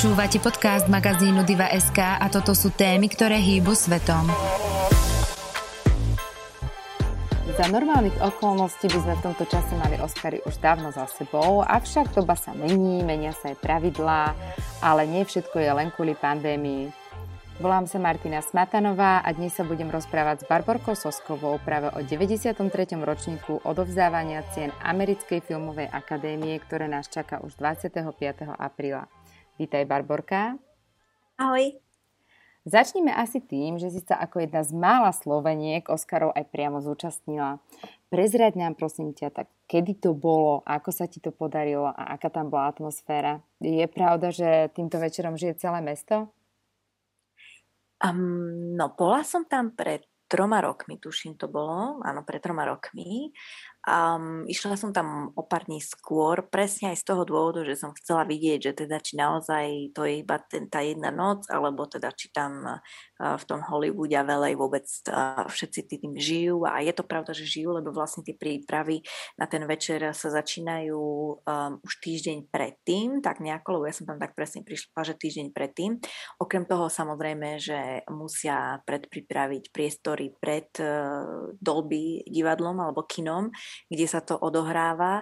Počúvate podcast magazínu Diva.sk a toto sú témy, ktoré hýbu svetom. Za normálnych okolností by sme v tomto čase mali Oscary už dávno za sebou, avšak doba sa mení, menia sa aj pravidlá, ale nie všetko je len kvôli pandémii. Volám sa Martina Smatanová a dnes sa budem rozprávať s Barborkou Soskovou práve o 93. ročníku odovzdávania cien Americkej filmovej akadémie, ktoré nás čaká už 25. apríla. Vítaj, Barborka. Ahoj. Začneme asi tým, že si sa ako jedna z mála Sloveniek Oscarov aj priamo zúčastnila. Prezrať nám prosím ťa, tak kedy to bolo, ako sa ti to podarilo a aká tam bola atmosféra. Je pravda, že týmto večerom žije celé mesto? Um, no, bola som tam pred troma rokmi, tuším to bolo, áno, pred troma rokmi Um, išla som tam o pár dní skôr, presne aj z toho dôvodu, že som chcela vidieť, že teda či naozaj to je iba ten, tá jedna noc, alebo teda či tam v tom Hollywoode a velej vôbec všetci tým žijú. A je to pravda, že žijú, lebo vlastne tie prípravy na ten večer sa začínajú um, už týždeň predtým, tak nejako, lebo ja som tam tak presne prišla, že týždeň predtým. Okrem toho samozrejme, že musia predpripraviť priestory pred uh, Dolby divadlom alebo kinom, kde sa to odohráva,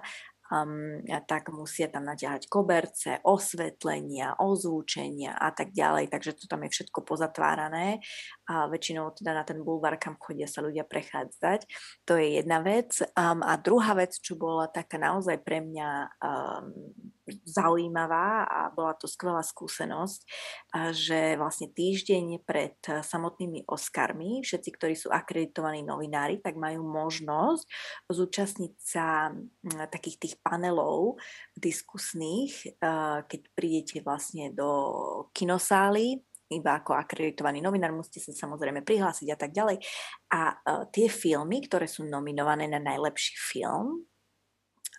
um, tak musia tam natiahať koberce, osvetlenia, ozvučenia a tak ďalej, takže to tam je všetko pozatvárané a väčšinou teda na ten bulvár, kam chodia sa ľudia prechádzať. To je jedna vec. Um, a druhá vec, čo bola taká naozaj pre mňa um, zaujímavá a bola to skvelá skúsenosť, že vlastne týždeň pred samotnými Oscarmi všetci, ktorí sú akreditovaní novinári, tak majú možnosť zúčastniť sa takých tých panelov diskusných, keď prídete vlastne do kinosály, iba ako akreditovaný novinár, musíte sa samozrejme prihlásiť a tak ďalej. A tie filmy, ktoré sú nominované na najlepší film,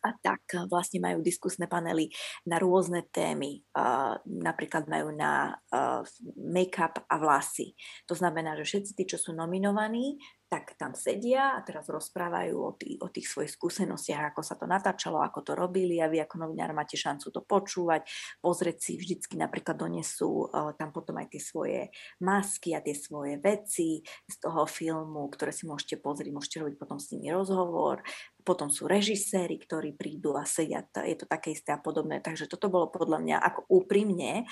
a tak eh, vlastne majú diskusné panely na rôzne témy. Uh, napríklad majú na uh, make-up a vlasy. To znamená, že všetci tí, čo sú nominovaní, tak tam sedia a teraz rozprávajú o, tý, o tých svojich skúsenostiach, ako sa to natáčalo, ako to robili a vy ako novinár máte šancu to počúvať, pozrieť si vždycky napríklad donesú uh, tam potom aj tie svoje masky a tie svoje veci z toho filmu, ktoré si môžete pozrieť, môžete robiť potom s nimi rozhovor, potom sú režiséri, ktorí prídu a sedia, je to také isté a podobné. Takže toto bolo podľa mňa ako úprimne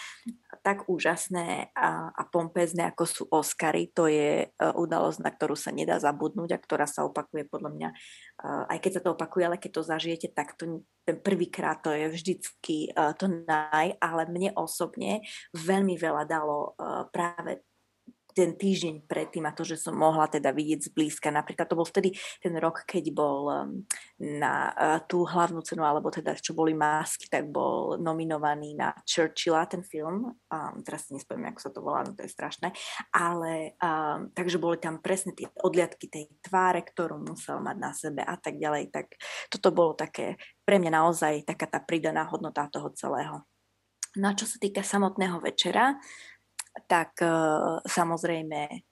tak úžasné a, a pompezné, ako sú Oscary. To je uh, udalosť, na ktorú sa nedá zabudnúť a ktorá sa opakuje podľa mňa, uh, aj keď sa to opakuje, ale keď to zažijete, tak to, ten prvýkrát to je vždycky uh, to naj, ale mne osobne veľmi veľa dalo uh, práve ten týždeň predtým a to, že som mohla teda vidieť zblízka. Napríklad to bol vtedy ten rok, keď bol um, na uh, tú hlavnú cenu, alebo teda čo boli masky, tak bol nominovaný na Churchilla ten film. Um, teraz si nespomínam, ako sa to volá, no to je strašné. Ale um, takže boli tam presne tie odliadky tej tváre, ktorú musel mať na sebe a tak ďalej. Tak toto bolo také pre mňa naozaj taká tá pridaná hodnota toho celého. No a čo sa týka samotného večera, tak uh, samozrejme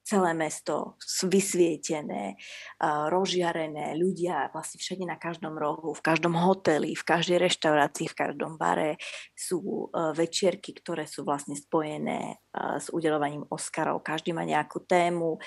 celé mesto vysvietené, uh, rozžiarené, ľudia vlastne všade na každom rohu, v každom hoteli, v každej reštaurácii, v každom bare sú uh, večierky, ktoré sú vlastne spojené s udelovaním Oscarov. Každý má nejakú tému,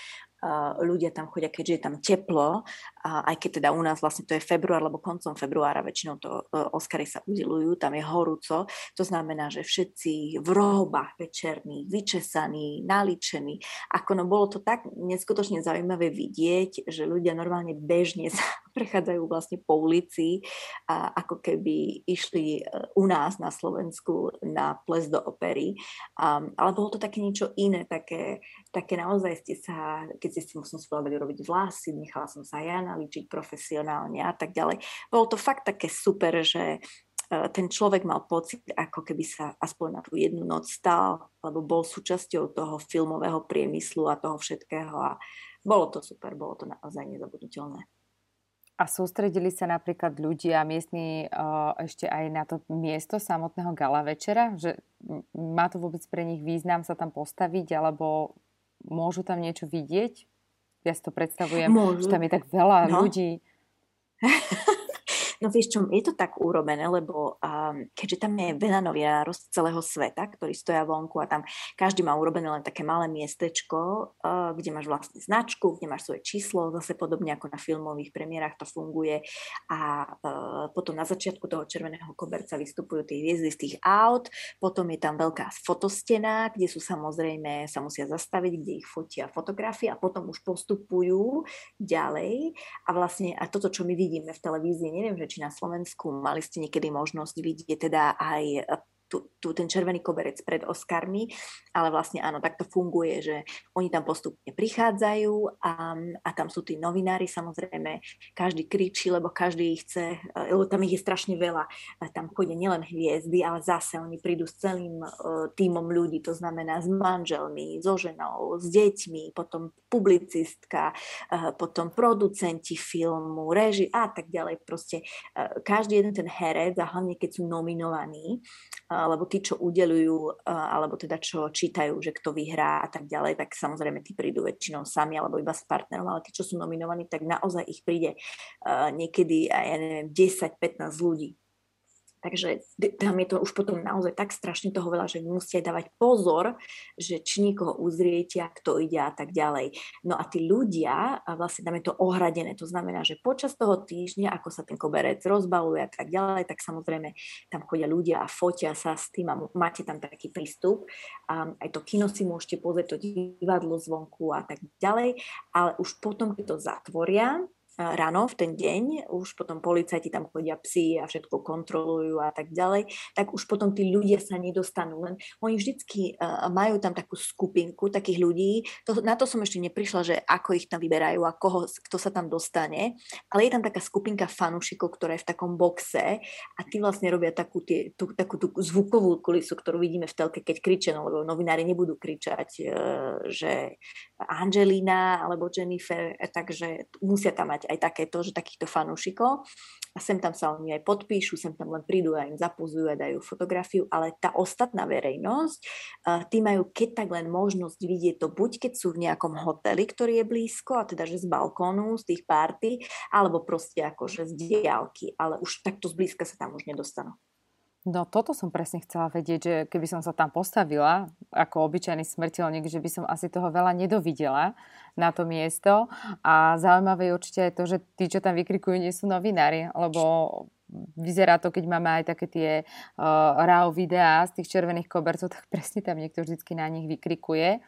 ľudia tam chodia, keďže je tam teplo, a aj keď teda u nás vlastne to je február, lebo koncom februára väčšinou to e, Oscary sa udelujú, tam je horúco, to znamená, že všetci v rohobách večerní, vyčesaní, naličení, ako no bolo to tak neskutočne zaujímavé vidieť, že ľudia normálne bežne sa prechádzajú vlastne po ulici a ako keby išli e, u nás na Slovensku na ples do opery, um, ale bolo to také niečo iné, také, také naozaj ste sa, keď ste si musím spôsobili robiť vlasy, nechala som sa ja naličiť profesionálne a tak ďalej. Bolo to fakt také super, že e, ten človek mal pocit, ako keby sa aspoň na tú jednu noc stal, lebo bol súčasťou toho filmového priemyslu a toho všetkého a bolo to super, bolo to naozaj nezabudnutelné. A sústredili sa napríklad ľudia miestni uh, ešte aj na to miesto samotného gala večera? Že má to vôbec pre nich význam sa tam postaviť, alebo môžu tam niečo vidieť? Ja si to predstavujem, môžu. že tam je tak veľa no. ľudí. No vieš čo, je to tak urobené, lebo um, keďže tam je veľa novinárov z celého sveta, ktorí stoja vonku a tam každý má urobené len také malé miestečko, uh, kde máš vlastne značku, kde máš svoje číslo, zase podobne ako na filmových premiérach to funguje. A uh, potom na začiatku toho červeného koberca vystupujú tie hviezdy z tých aut, potom je tam veľká fotostena, kde sú samozrejme, sa musia zastaviť, kde ich fotia fotografie a potom už postupujú ďalej. A vlastne a toto, čo my vidíme v televízii, neviem, že či na Slovensku mali ste niekedy možnosť vidieť teda aj tu, tu ten červený koberec pred Oscarmi, ale vlastne áno, takto funguje, že oni tam postupne prichádzajú a, a tam sú tí novinári, samozrejme, každý kričí, lebo každý chce, eh, lebo tam ich je strašne veľa, tam chodia nielen hviezdy, ale zase oni prídu s celým uh, tímom ľudí, to znamená s manželmi, so ženou, s deťmi, potom publicistka, uh, potom producenti filmu, reži a tak ďalej. Proste uh, každý jeden ten herec a hlavne keď sú nominovaní, alebo tí, čo udelujú, alebo teda čo čítajú, že kto vyhrá a tak ďalej, tak samozrejme tí prídu väčšinou sami alebo iba s partnerom, ale tí, čo sú nominovaní, tak naozaj ich príde niekedy, ja neviem, 10-15 ľudí Takže tam je to už potom naozaj tak strašne toho veľa, že musia dávať pozor, že či nikoho uzriete a kto ide a tak ďalej. No a tí ľudia, a vlastne tam je to ohradené, to znamená, že počas toho týždňa, ako sa ten koberec rozbaluje a tak ďalej, tak samozrejme tam chodia ľudia a fotia sa s tým a máte tam taký prístup. A aj to kino si môžete pozrieť, to divadlo zvonku a tak ďalej, ale už potom, keď to zatvoria, ráno v ten deň, už potom policajti tam chodia psi a všetko kontrolujú a tak ďalej, tak už potom tí ľudia sa nedostanú. Len oni vždycky uh, majú tam takú skupinku takých ľudí. To, na to som ešte neprišla, že ako ich tam vyberajú a koho, kto sa tam dostane. Ale je tam taká skupinka fanúšikov, ktorá je v takom boxe a tí vlastne robia takú, tie, tú, takú tú zvukovú kulisu, ktorú vidíme v telke, keď kričia, no, lebo novinári nebudú kričať, uh, že Angelina alebo Jennifer, takže musia tam mať mať aj takéto, že takýchto fanúšikov a sem tam sa oni aj podpíšu, sem tam len prídu a im zapozujú a dajú fotografiu, ale tá ostatná verejnosť, tí majú keď tak len možnosť vidieť to buď keď sú v nejakom hoteli, ktorý je blízko, a teda že z balkónu, z tých párty, alebo proste akože z diálky, ale už takto zblízka sa tam už nedostanú. No toto som presne chcela vedieť, že keby som sa tam postavila ako obyčajný smrteľník, že by som asi toho veľa nedovidela na to miesto. A zaujímavé je určite aj to, že tí, čo tam vykrikujú, nie sú novinári, lebo vyzerá to, keď máme aj také tie uh, raw videá z tých červených kobercov, tak presne tam niekto vždycky na nich vykrikuje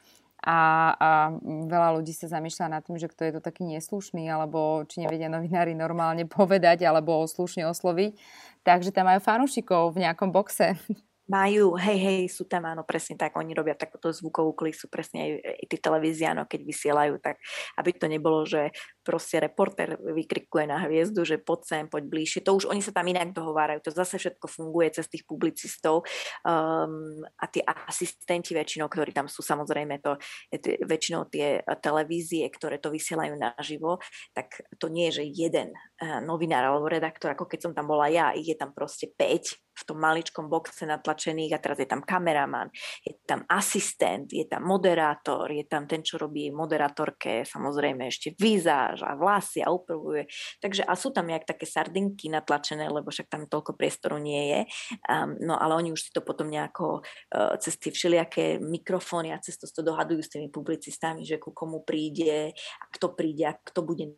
a, a veľa ľudí sa zamýšľa nad tým, že kto je to taký neslušný, alebo či nevedia novinári normálne povedať, alebo slušne osloviť. Takže tam majú fanúšikov v nejakom boxe. Majú, hej, hej, sú tam, áno, presne tak, oni robia takúto zvukovú klisu, presne aj, aj tí televízie, áno, keď vysielajú, tak aby to nebolo, že proste reporter vykrikuje na hviezdu, že poď sem, poď bližšie, to už oni sa tam inak dohovárajú, to zase všetko funguje cez tých publicistov. Um, a tie asistenti väčšinou, ktorí tam sú, samozrejme to, tie, väčšinou tie televízie, ktoré to vysielajú naživo, tak to nie je, že jeden uh, novinár alebo redaktor, ako keď som tam bola ja, ich je tam proste 5 v tom maličkom boxe natlačených a teraz je tam kameraman, je tam asistent, je tam moderátor, je tam ten, čo robí moderátorke, samozrejme ešte vizáž a vlasy a upravuje. Takže a sú tam jak také sardinky natlačené, lebo však tam toľko priestoru nie je. Um, no ale oni už si to potom nejako uh, cez tie všelijaké mikrofóny a cez to, to dohadujú s tými publicistami, že ku komu príde a kto príde a kto bude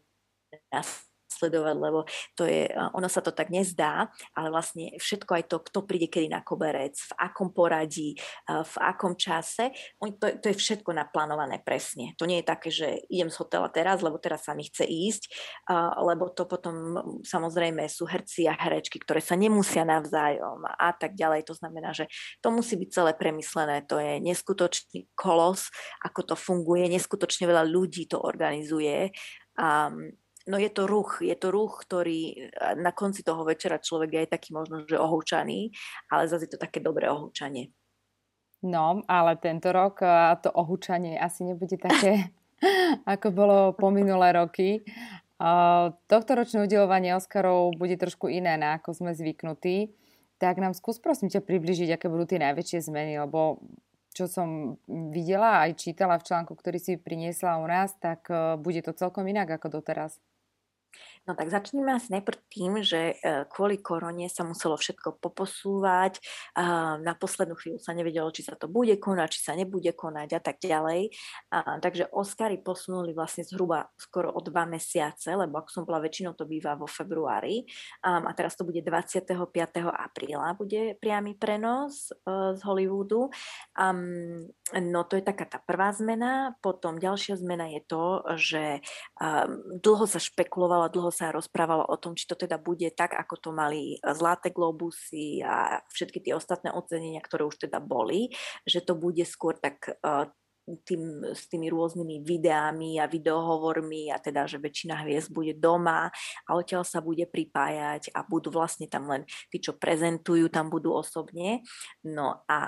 nás sledovať, lebo to je, ono sa to tak nezdá, ale vlastne všetko aj to, kto príde kedy na koberec, v akom poradí, v akom čase, to, to je všetko naplánované presne. To nie je také, že idem z hotela teraz, lebo teraz sa mi chce ísť, lebo to potom samozrejme sú herci a herečky, ktoré sa nemusia navzájom a tak ďalej. To znamená, že to musí byť celé premyslené. To je neskutočný kolos, ako to funguje, neskutočne veľa ľudí to organizuje. A no je to ruch, je to ruch, ktorý na konci toho večera človek je aj taký možno, že ohúčaný, ale zase je to také dobré ohúčanie. No, ale tento rok to ohúčanie asi nebude také, ako bolo po minulé roky. Tohto ročné udelovanie Oscarov bude trošku iné, na ako sme zvyknutí. Tak nám skús prosím ťa približiť, aké budú tie najväčšie zmeny, lebo čo som videla aj čítala v článku, ktorý si priniesla u nás, tak bude to celkom inak ako doteraz. No tak začneme asi najprv tým, že e, kvôli korone sa muselo všetko poposúvať. Na poslednú chvíľu sa nevedelo, či sa to bude konať, či sa nebude konať a tak ďalej. Takže Oscary posunuli vlastne zhruba skoro o dva mesiace, lebo ako som bola väčšinou to býva vo februári. A teraz to bude 25. apríla, bude priamy prenos e, z Hollywoodu. No to je taká tá prvá zmena. Potom ďalšia zmena je to, že dlho sa špekulovalo, dlho sa rozprávalo o tom, či to teda bude tak, ako to mali Zlaté globusy a všetky tie ostatné ocenenia, ktoré už teda boli, že to bude skôr tak uh, tým, s tými rôznymi videami a videohovormi a teda, že väčšina hviezd bude doma a odtiaľ sa bude pripájať a budú vlastne tam len tí, čo prezentujú, tam budú osobne. No a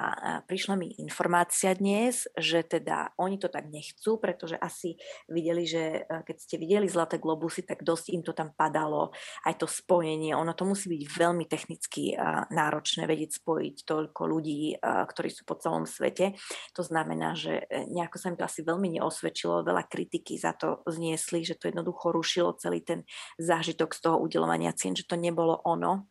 prišla mi informácia dnes, že teda oni to tak nechcú, pretože asi videli, že e, keď ste videli Zlaté globusy, tak dosť im to tam padalo, aj to spojenie. Ono to musí byť veľmi technicky náročné vedieť spojiť toľko ľudí, ktorí sú po celom svete. To znamená, že e, nejako sa mi to asi veľmi neosvedčilo, veľa kritiky za to zniesli, že to jednoducho rušilo celý ten zážitok z toho udelovania cien, že to nebolo ono,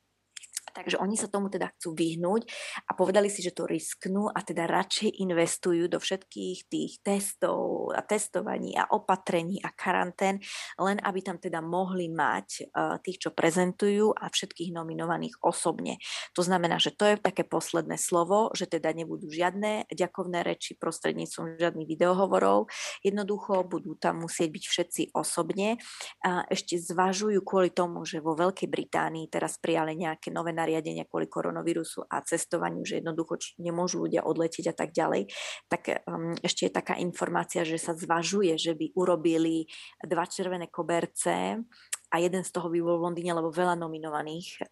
Takže oni sa tomu teda chcú vyhnúť a povedali si, že to risknú a teda radšej investujú do všetkých tých testov a testovaní a opatrení a karantén, len aby tam teda mohli mať uh, tých, čo prezentujú a všetkých nominovaných osobne. To znamená, že to je také posledné slovo, že teda nebudú žiadne ďakovné reči prostredníctvom žiadnych videohovorov. Jednoducho budú tam musieť byť všetci osobne. A ešte zvažujú kvôli tomu, že vo Veľkej Británii teraz prijali nejaké nové nariadenia kvôli koronavírusu a cestovaniu, že jednoducho nemôžu ľudia odletieť a tak ďalej, tak um, ešte je taká informácia, že sa zvažuje, že by urobili dva červené koberce a jeden z toho by bol v Londýne, lebo veľa nominovaných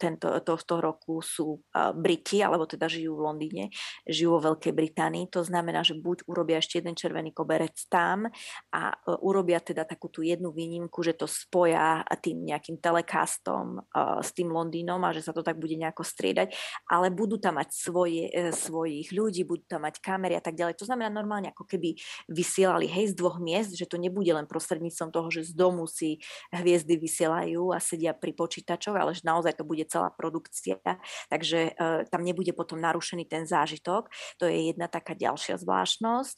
tento, tohto roku sú Briti, alebo teda žijú v Londýne, žijú vo Veľkej Británii. To znamená, že buď urobia ešte jeden červený koberec tam a uh, urobia teda takú tú jednu výnimku, že to spoja tým nejakým telecastom uh, s tým Londýnom a že sa to tak bude nejako striedať, ale budú tam mať svoje, uh, svojich ľudí, budú tam mať kamery a tak ďalej. To znamená normálne ako keby vysielali hej z dvoch miest, že to nebude len prostredníctvom toho, že z domu si hviezd hviezdy vysielajú a sedia pri počítačoch, ale že naozaj to bude celá produkcia, takže uh, tam nebude potom narušený ten zážitok. To je jedna taká ďalšia zvláštnosť.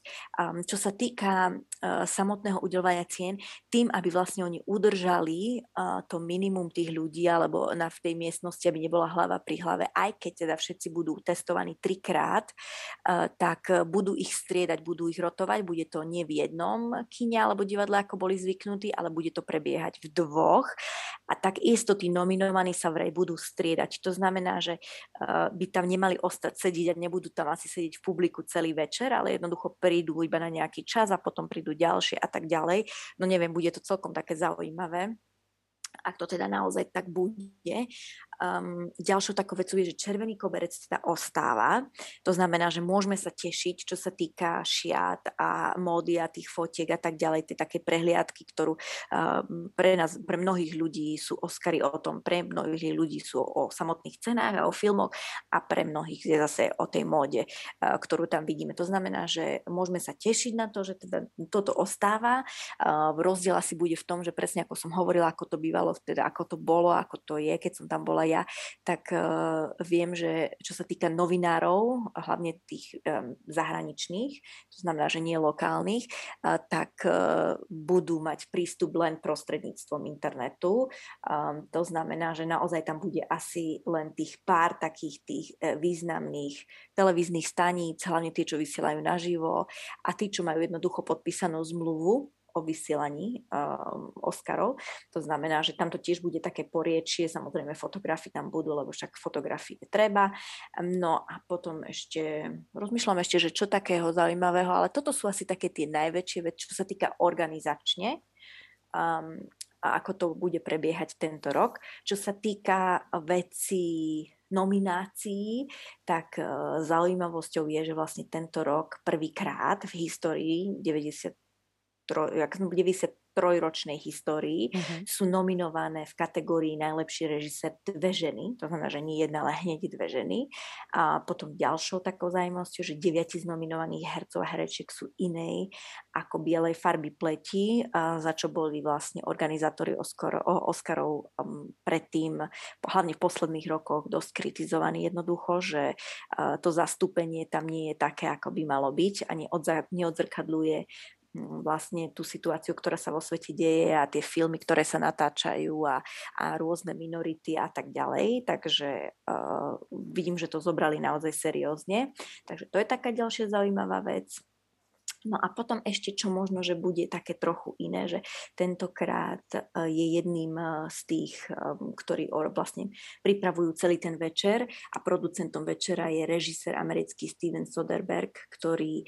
Čo sa týka uh, samotného udelovania cien, tým, aby vlastne oni udržali uh, to minimum tých ľudí alebo na, v tej miestnosti, aby nebola hlava pri hlave, aj keď teda všetci budú testovaní trikrát, tak budú ich striedať, budú ich rotovať, bude to nie v jednom kine alebo divadle, ako boli zvyknutí, ale bude to prebiehať v dvoch dvoch a takisto tí nominovaní sa vraj budú striedať. To znamená, že uh, by tam nemali ostať sedieť a nebudú tam asi sedieť v publiku celý večer, ale jednoducho prídu iba na nejaký čas a potom prídu ďalšie a tak ďalej. No neviem, bude to celkom také zaujímavé ak to teda naozaj tak bude. Um, ďalšou takou vecou je, že červený koberec teda ostáva. To znamená, že môžeme sa tešiť, čo sa týka šiat a módy a tých fotiek a tak ďalej, tie také prehliadky, ktorú um, pre nás, pre mnohých ľudí sú Oscary o tom, pre mnohých ľudí sú o samotných cenách a o filmoch a pre mnohých je zase o tej móde, uh, ktorú tam vidíme. To znamená, že môžeme sa tešiť na to, že teda toto ostáva. Uh, rozdiel asi bude v tom, že presne ako som hovorila, ako to bývalo, teda ako to bolo, ako to je, keď som tam bola ja, tak uh, viem, že čo sa týka novinárov, hlavne tých um, zahraničných, to znamená, že nie lokálnych, uh, tak uh, budú mať prístup len prostredníctvom internetu. Um, to znamená, že naozaj tam bude asi len tých pár takých tých uh, významných televíznych staníc, hlavne tie, čo vysielajú naživo a tí, čo majú jednoducho podpísanú zmluvu o vysielaní uh, Oscarov. To znamená, že tam to tiež bude také poriečie, samozrejme fotografie tam budú, lebo však fotografie treba. No a potom ešte, rozmýšľam ešte, že čo takého zaujímavého, ale toto sú asi také tie najväčšie veci, čo sa týka organizačne. Um, a ako to bude prebiehať tento rok. Čo sa týka veci nominácií, tak uh, zaujímavosťou je, že vlastne tento rok prvýkrát v histórii 90 93, trojročnej histórii uh-huh. sú nominované v kategórii najlepší režisér dve ženy, to znamená, že nie jedna, ale hneď dve ženy. A potom ďalšou takou zaujímavosťou, že deviati z nominovaných hercov a herečiek sú inej ako bielej farby pleti, za čo boli vlastne organizátori Oscar, Oscarov um, predtým, hlavne v posledných rokoch, dosť kritizovaní jednoducho, že uh, to zastúpenie tam nie je také, ako by malo byť a neodzrkadluje Mm, vlastne tú situáciu, ktorá sa vo svete deje a tie filmy, ktoré sa natáčajú a, a rôzne minority a tak ďalej. Takže uh, vidím, že to zobrali naozaj seriózne. Takže to je taká ďalšia zaujímavá vec. No a potom ešte, čo možno, že bude také trochu iné, že tentokrát e, je jedným e, z tých, e, ktorí vlastne pripravujú celý ten večer a producentom večera je režisér americký Steven Soderbergh, ktorý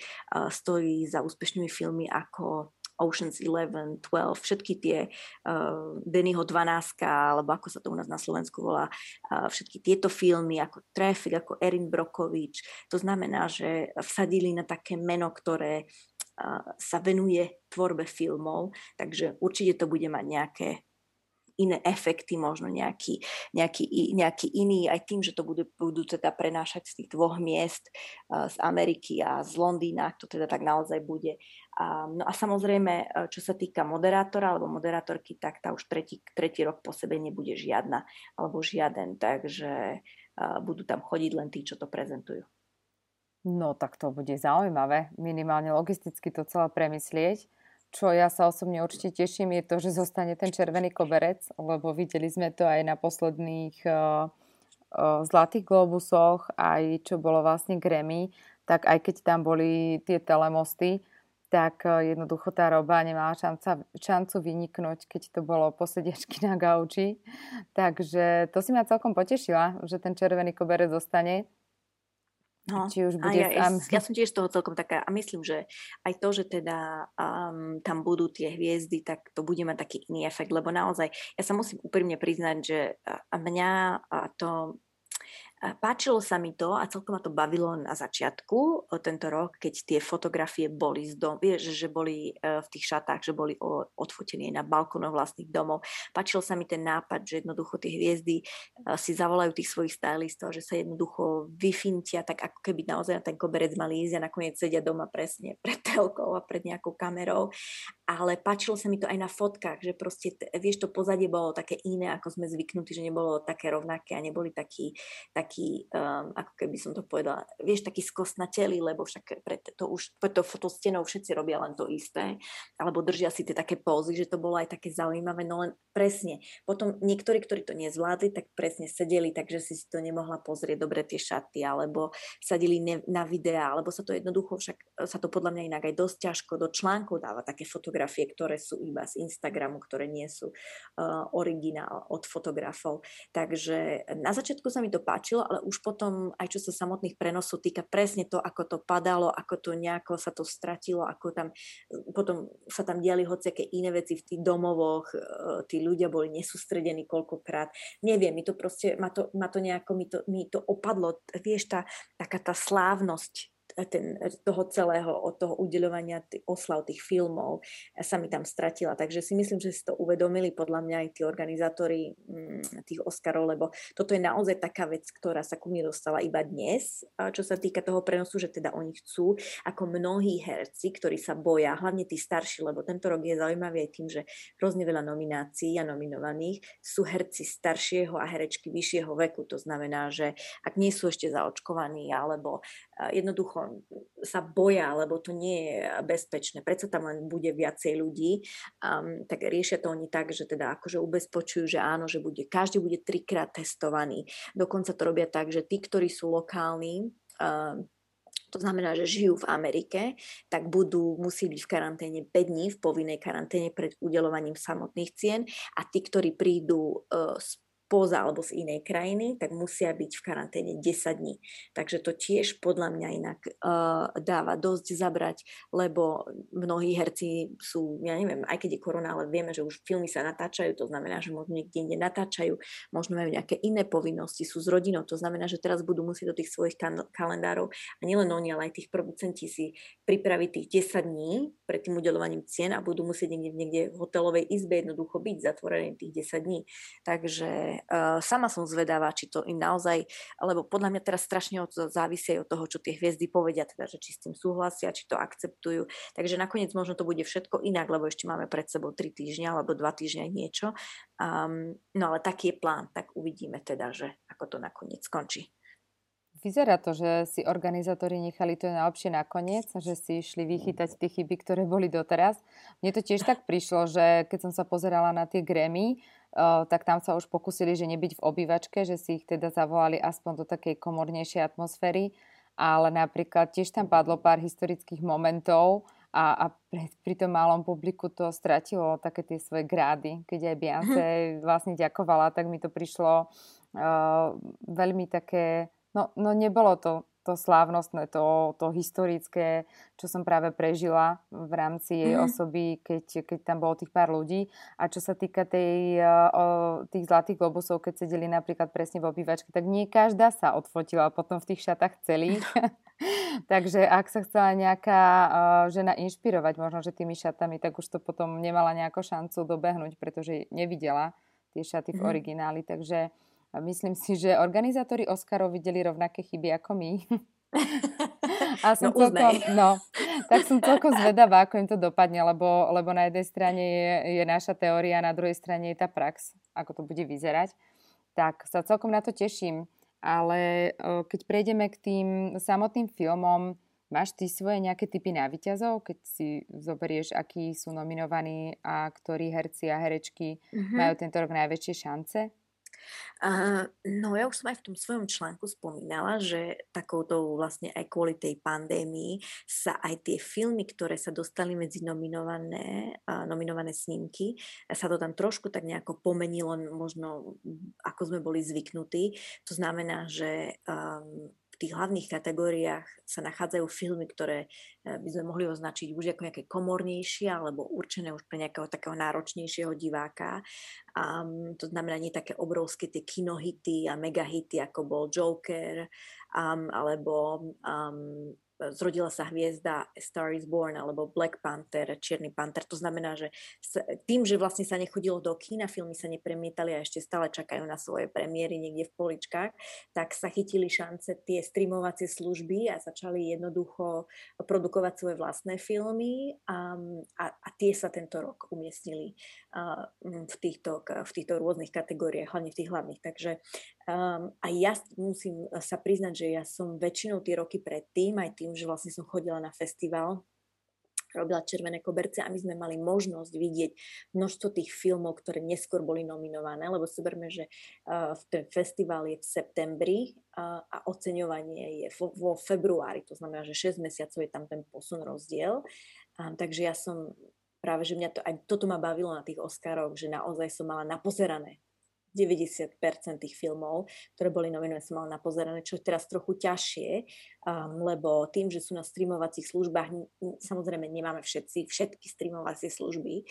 stojí za úspešnými filmy ako Oceans 11, 12, všetky tie uh, Dennyho 12, alebo ako sa to u nás na Slovensku volá, uh, všetky tieto filmy ako Traffic, ako Erin Brokovič. To znamená, že vsadili na také meno, ktoré uh, sa venuje tvorbe filmov, takže určite to bude mať nejaké iné efekty, možno nejaký, nejaký, nejaký iný, aj tým, že to budú, budú teda prenášať z tých dvoch miest, uh, z Ameriky a z Londýna, to teda tak naozaj bude. No a samozrejme, e, čo sa týka moderátora alebo moderátorky, tak tá už tretí, tretí rok po sebe nebude žiadna alebo žiaden, takže uh, budú tam chodiť len tí, čo to prezentujú. No tak to bude zaujímavé, minimálne logisticky to celé premyslieť čo ja sa osobne určite teším, je to, že zostane ten červený koberec, lebo videli sme to aj na posledných uh, uh, Zlatých globusoch, aj čo bolo vlastne Grammy, tak aj keď tam boli tie telemosty, tak uh, jednoducho tá roba nemala šanca, šancu vyniknúť, keď to bolo posediačky na gauči. Takže to si ma celkom potešila, že ten červený koberec zostane No, či už bude ja, sám. Ja, som tiež toho celkom taká a myslím, že aj to, že teda um, tam budú tie hviezdy, tak to bude mať taký iný efekt, lebo naozaj, ja sa musím úprimne priznať, že mňa to Páčilo sa mi to a celkom ma to bavilo na začiatku tento rok, keď tie fotografie boli z dom, vieš, že boli e, v tých šatách, že boli odfotení na balkónoch vlastných domov. Páčil sa mi ten nápad, že jednoducho tie hviezdy e, si zavolajú tých svojich stylistov, že sa jednoducho vyfintia, tak ako keby naozaj na ten koberec mali ísť a nakoniec sedia doma presne pred telkou a pred nejakou kamerou. Ale páčilo sa mi to aj na fotkách, že proste, vieš, to pozadie bolo také iné, ako sme zvyknutí, že nebolo také rovnaké a neboli takí, takí um, ako keby som to povedala, vieš, taký skosnateli, lebo však pre to už, pre to fotostenou všetci robia len to isté, alebo držia si tie také pózy, že to bolo aj také zaujímavé, no len presne. Potom niektorí, ktorí to nezvládli, tak presne sedeli, takže si si to nemohla pozrieť dobre tie šaty, alebo sadili ne, na videá, alebo sa to jednoducho, však sa to podľa mňa inak aj dosť ťažko do článkov dáva také fotografie, ktoré sú iba z Instagramu, ktoré nie sú uh, originál od fotografov. Takže na začiatku sa mi to páčilo, ale už potom, aj čo sa samotných prenosov týka, presne to, ako to padalo, ako to nejako sa to stratilo, ako tam, potom sa tam diali hociaké iné veci v tých domovoch, e, tí ľudia boli nesústredení koľkokrát. Neviem, mi to proste, ma to, ma to nejako, mi to, mi to opadlo, vieš, tá, taká tá slávnosť ten, toho celého, od toho udeľovania tých oslav, tých filmov sa mi tam stratila. Takže si myslím, že si to uvedomili podľa mňa aj tí organizátori mm, tých Oscarov, lebo toto je naozaj taká vec, ktorá sa ku mne dostala iba dnes, čo sa týka toho prenosu, že teda oni chcú, ako mnohí herci, ktorí sa boja, hlavne tí starší, lebo tento rok je zaujímavý aj tým, že hrozne veľa nominácií a nominovaných sú herci staršieho a herečky vyššieho veku. To znamená, že ak nie sú ešte zaočkovaní alebo jednoducho sa boja, lebo to nie je bezpečné. Prečo tam len bude viacej ľudí, um, tak riešia to oni tak, že teda akože ubezpočujú, že áno, že bude, každý bude trikrát testovaný. Dokonca to robia tak, že tí, ktorí sú lokálni, um, to znamená, že žijú v Amerike, tak budú musieť byť v karanténe 5 dní, v povinnej karanténe pred udelovaním samotných cien a tí, ktorí prídu z spoza alebo z inej krajiny, tak musia byť v karanténe 10 dní. Takže to tiež podľa mňa inak uh, dáva dosť zabrať, lebo mnohí herci sú, ja neviem, aj keď je korona, ale vieme, že už filmy sa natáčajú, to znamená, že možno niekde inde natáčajú, možno majú nejaké iné povinnosti, sú s rodinou, to znamená, že teraz budú musieť do tých svojich kalendárov a nielen oni, ale aj tých producenti si pripraviť tých 10 dní pred tým udelovaním cien a budú musieť niekde, niekde v hotelovej izbe jednoducho byť zatvorený tých 10 dní. Takže sama som zvedavá, či to im naozaj, lebo podľa mňa teraz strašne od, závisí od toho, čo tie hviezdy povedia, teda, že či s tým súhlasia, či to akceptujú. Takže nakoniec možno to bude všetko inak, lebo ešte máme pred sebou 3 týždňa alebo 2 týždňa niečo. Um, no ale taký je plán, tak uvidíme teda, že ako to nakoniec skončí. Vyzerá to, že si organizátori nechali to najlepšie nakoniec, že si išli vychytať tie chyby, ktoré boli doteraz. Mne to tiež tak prišlo, že keď som sa pozerala na tie grémy, tak tam sa už pokusili, že nebyť v obývačke, že si ich teda zavolali aspoň do takej komornejšej atmosféry, ale napríklad tiež tam padlo pár historických momentov a, a pri, pri tom malom publiku to stratilo také tie svoje grády. Keď aj Beyoncé vlastne ďakovala, tak mi to prišlo uh, veľmi také No, no nebolo to to slávnostné, to, to historické, čo som práve prežila v rámci jej mm-hmm. osoby, keď, keď tam bolo tých pár ľudí. A čo sa týka tej, o, tých zlatých globusov, keď sedeli napríklad presne v obývačke, tak nie každá sa odfotila potom v tých šatách celých. Takže ak sa chcela nejaká uh, žena inšpirovať možno, že tými šatami, tak už to potom nemala nejakú šancu dobehnúť, pretože nevidela tie šaty v mhm. origináli. Takže a myslím si, že organizátori Oscarov videli rovnaké chyby ako my. A som no, celkom, no, tak som celkom zvedavá, ako im to dopadne, lebo, lebo na jednej strane je, je naša teória, na druhej strane je tá prax, ako to bude vyzerať. Tak sa celkom na to teším. Ale keď prejdeme k tým samotným filmom, máš ty svoje nejaké typy na výťazov, keď si zoberieš, akí sú nominovaní a ktorí herci a herečky mm-hmm. majú tento rok najväčšie šance? No ja už som aj v tom svojom článku spomínala, že takouto vlastne aj kvôli tej pandémii sa aj tie filmy, ktoré sa dostali medzi nominované, uh, nominované snímky, sa to tam trošku tak nejako pomenilo, možno ako sme boli zvyknutí. To znamená, že um, tých hlavných kategóriách sa nachádzajú filmy, ktoré eh, by sme mohli označiť už ako nejaké komornejšie alebo určené už pre nejakého takého náročnejšieho diváka. Um, to znamená nie také obrovské tie kinohity a megahity, ako bol Joker um, alebo um, zrodila sa hviezda Star is Born alebo Black Panther, Čierny Panther. To znamená, že tým, že vlastne sa nechodilo do kína, filmy sa nepremietali a ešte stále čakajú na svoje premiéry niekde v poličkách, tak sa chytili šance tie streamovacie služby a začali jednoducho produkovať svoje vlastné filmy a, a, a tie sa tento rok umiestnili v týchto, v týchto rôznych kategóriách, hlavne v tých hlavných. Takže um, a ja musím sa priznať, že ja som väčšinou tie roky predtým, aj tým, že vlastne som chodila na festival, robila Červené koberce a my sme mali možnosť vidieť množstvo tých filmov, ktoré neskôr boli nominované, lebo si berme, že uh, ten festival je v septembri uh, a oceňovanie je vo, vo februári, to znamená, že 6 mesiacov je tam ten posun rozdiel. Um, takže ja som práve, že mňa to, aj toto ma bavilo na tých Oscaroch, že naozaj som mala napozerané 90% tých filmov, ktoré boli nominované, som mala napozerané, čo je teraz trochu ťažšie, um, lebo tým, že sú na streamovacích službách, samozrejme nemáme všetci všetky streamovacie služby,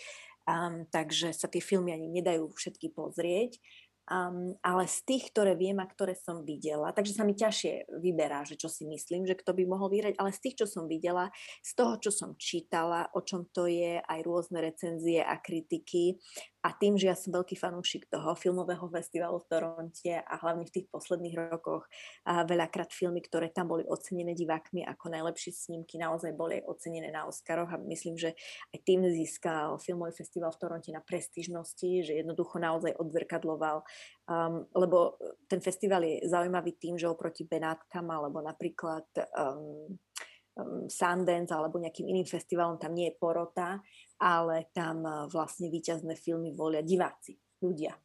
um, takže sa tie filmy ani nedajú všetky pozrieť. Um, ale z tých, ktoré viem a ktoré som videla, takže sa mi ťažšie vyberá, že čo si myslím, že kto by mohol vyhrať, ale z tých, čo som videla, z toho, čo som čítala, o čom to je, aj rôzne recenzie a kritiky, a tým, že ja som veľký fanúšik toho filmového festivalu v Toronte a hlavne v tých posledných rokoch a veľakrát filmy, ktoré tam boli ocenené divákmi ako najlepšie snímky, naozaj boli ocenené na Oscaroch a myslím, že aj tým získal filmový festival v Toronte na prestížnosti, že jednoducho naozaj odzrkadloval, um, lebo ten festival je zaujímavý tým, že oproti Benátkam alebo napríklad um, um, Sundance alebo nejakým iným festivalom, tam nie je porota, ale tam eh, vlastne výťazné filmy volia diváci, ľudia.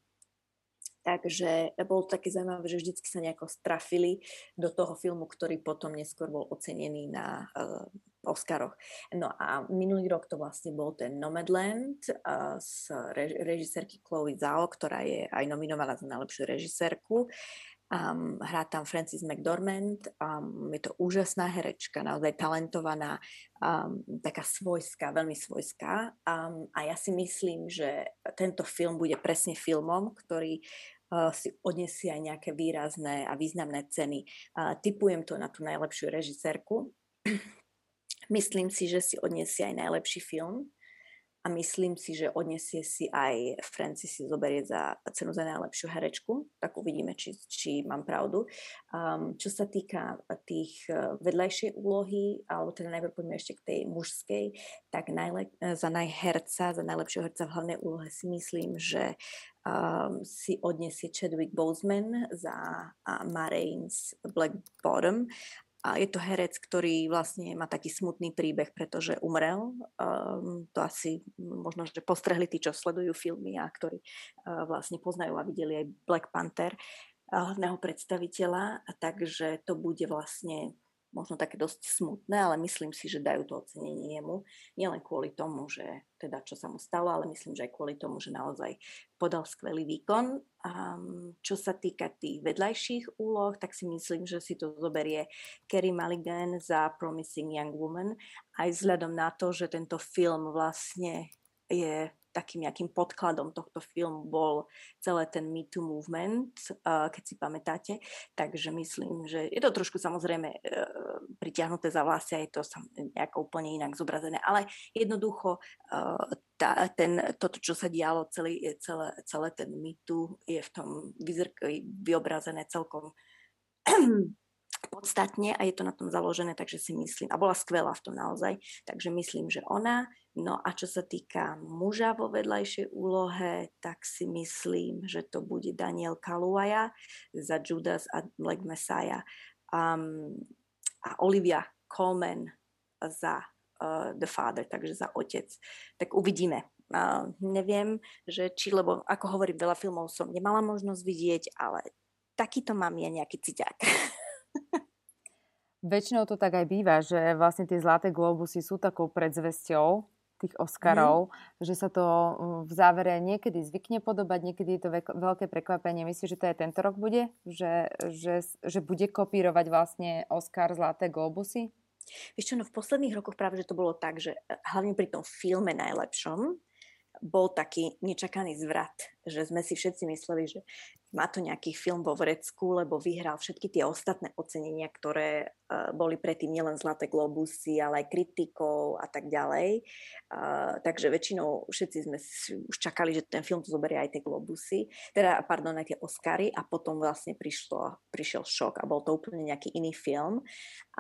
Takže bolo to také zaujímavé, že vždycky sa nejako strafili do toho filmu, ktorý potom neskôr bol ocenený na uh, Oscaroch. No a minulý rok to vlastne bol ten Nomadland uh, z rež- režisérky Chloe Zhao, ktorá je aj nominovaná za najlepšiu režisérku. Um, hrá tam Francis McDormand, um, je to úžasná herečka, naozaj talentovaná, um, taká svojská, veľmi svojská. Um, a ja si myslím, že tento film bude presne filmom, ktorý uh, si odniesie aj nejaké výrazné a významné ceny. Uh, typujem to na tú najlepšiu režisérku. myslím si, že si odniesie aj najlepší film a myslím si, že odniesie si aj Francis si zoberie za cenu za najlepšiu herečku, tak uvidíme, či, či mám pravdu. Um, čo sa týka tých uh, vedľajšej úlohy, alebo teda najprv poďme ešte k tej mužskej, tak najle- za najherca, za najlepšieho herca v hlavnej úlohe si myslím, že um, si odniesie Chadwick Boseman za uh, Marines Black Bottom a je to herec, ktorý vlastne má taký smutný príbeh, pretože umrel. Um, to asi možno, že postrehli tí, čo sledujú filmy a ktorí uh, vlastne poznajú a videli aj Black Panther, hlavného predstaviteľa. Takže to bude vlastne možno také dosť smutné, ale myslím si, že dajú to ocenenie jemu. Nielen kvôli tomu, že teda čo sa mu stalo, ale myslím, že aj kvôli tomu, že naozaj podal skvelý výkon. Um, čo sa týka tých vedľajších úloh, tak si myslím, že si to zoberie Kerry Mulligan za Promising Young Woman, aj vzhľadom na to, že tento film vlastne je takým nejakým podkladom tohto filmu bol celé ten Me Too movement, keď si pamätáte. Takže myslím, že je to trošku samozrejme e, pritiahnuté za vlasy a je to nejako úplne inak zobrazené. Ale jednoducho e, tá, ten, toto, čo sa dialo, celý, celé, celé ten Me Too je v tom vyobrazené celkom podstatne a je to na tom založené, takže si myslím, a bola skvelá v tom naozaj, takže myslím, že ona. No a čo sa týka muža vo vedľajšej úlohe, tak si myslím, že to bude Daniel Kaluaja za Judas a Black Messiah um, a Olivia Colman za uh, The Father, takže za otec. Tak uvidíme. Uh, neviem, že či, lebo ako hovorím, veľa filmov som nemala možnosť vidieť, ale takýto mám ja nejaký ciťák. Väčšinou to tak aj býva, že vlastne tie zlaté globusy sú takou predzvesťou tých Oscarov, mm. že sa to mm, v závere niekedy zvykne podobať, niekedy je to veľké prekvapenie. Myslíš, že to aj tento rok bude? Že, že, že bude kopírovať vlastne Oscar Zlaté globusy? Vieš čo, no v posledných rokoch práve, že to bolo tak, že eh, hlavne pri tom filme najlepšom bol taký nečakaný zvrat, že sme si všetci mysleli, že má to nejaký film vo vrecku, lebo vyhral všetky tie ostatné ocenenia, ktoré uh, boli predtým nielen Zlaté globusy, ale aj kritikov a tak ďalej. Uh, takže väčšinou všetci sme už čakali, že ten film to zoberie aj tie globusy, teda, pardon, aj tie Oscary a potom vlastne prišlo, prišiel šok a bol to úplne nejaký iný film.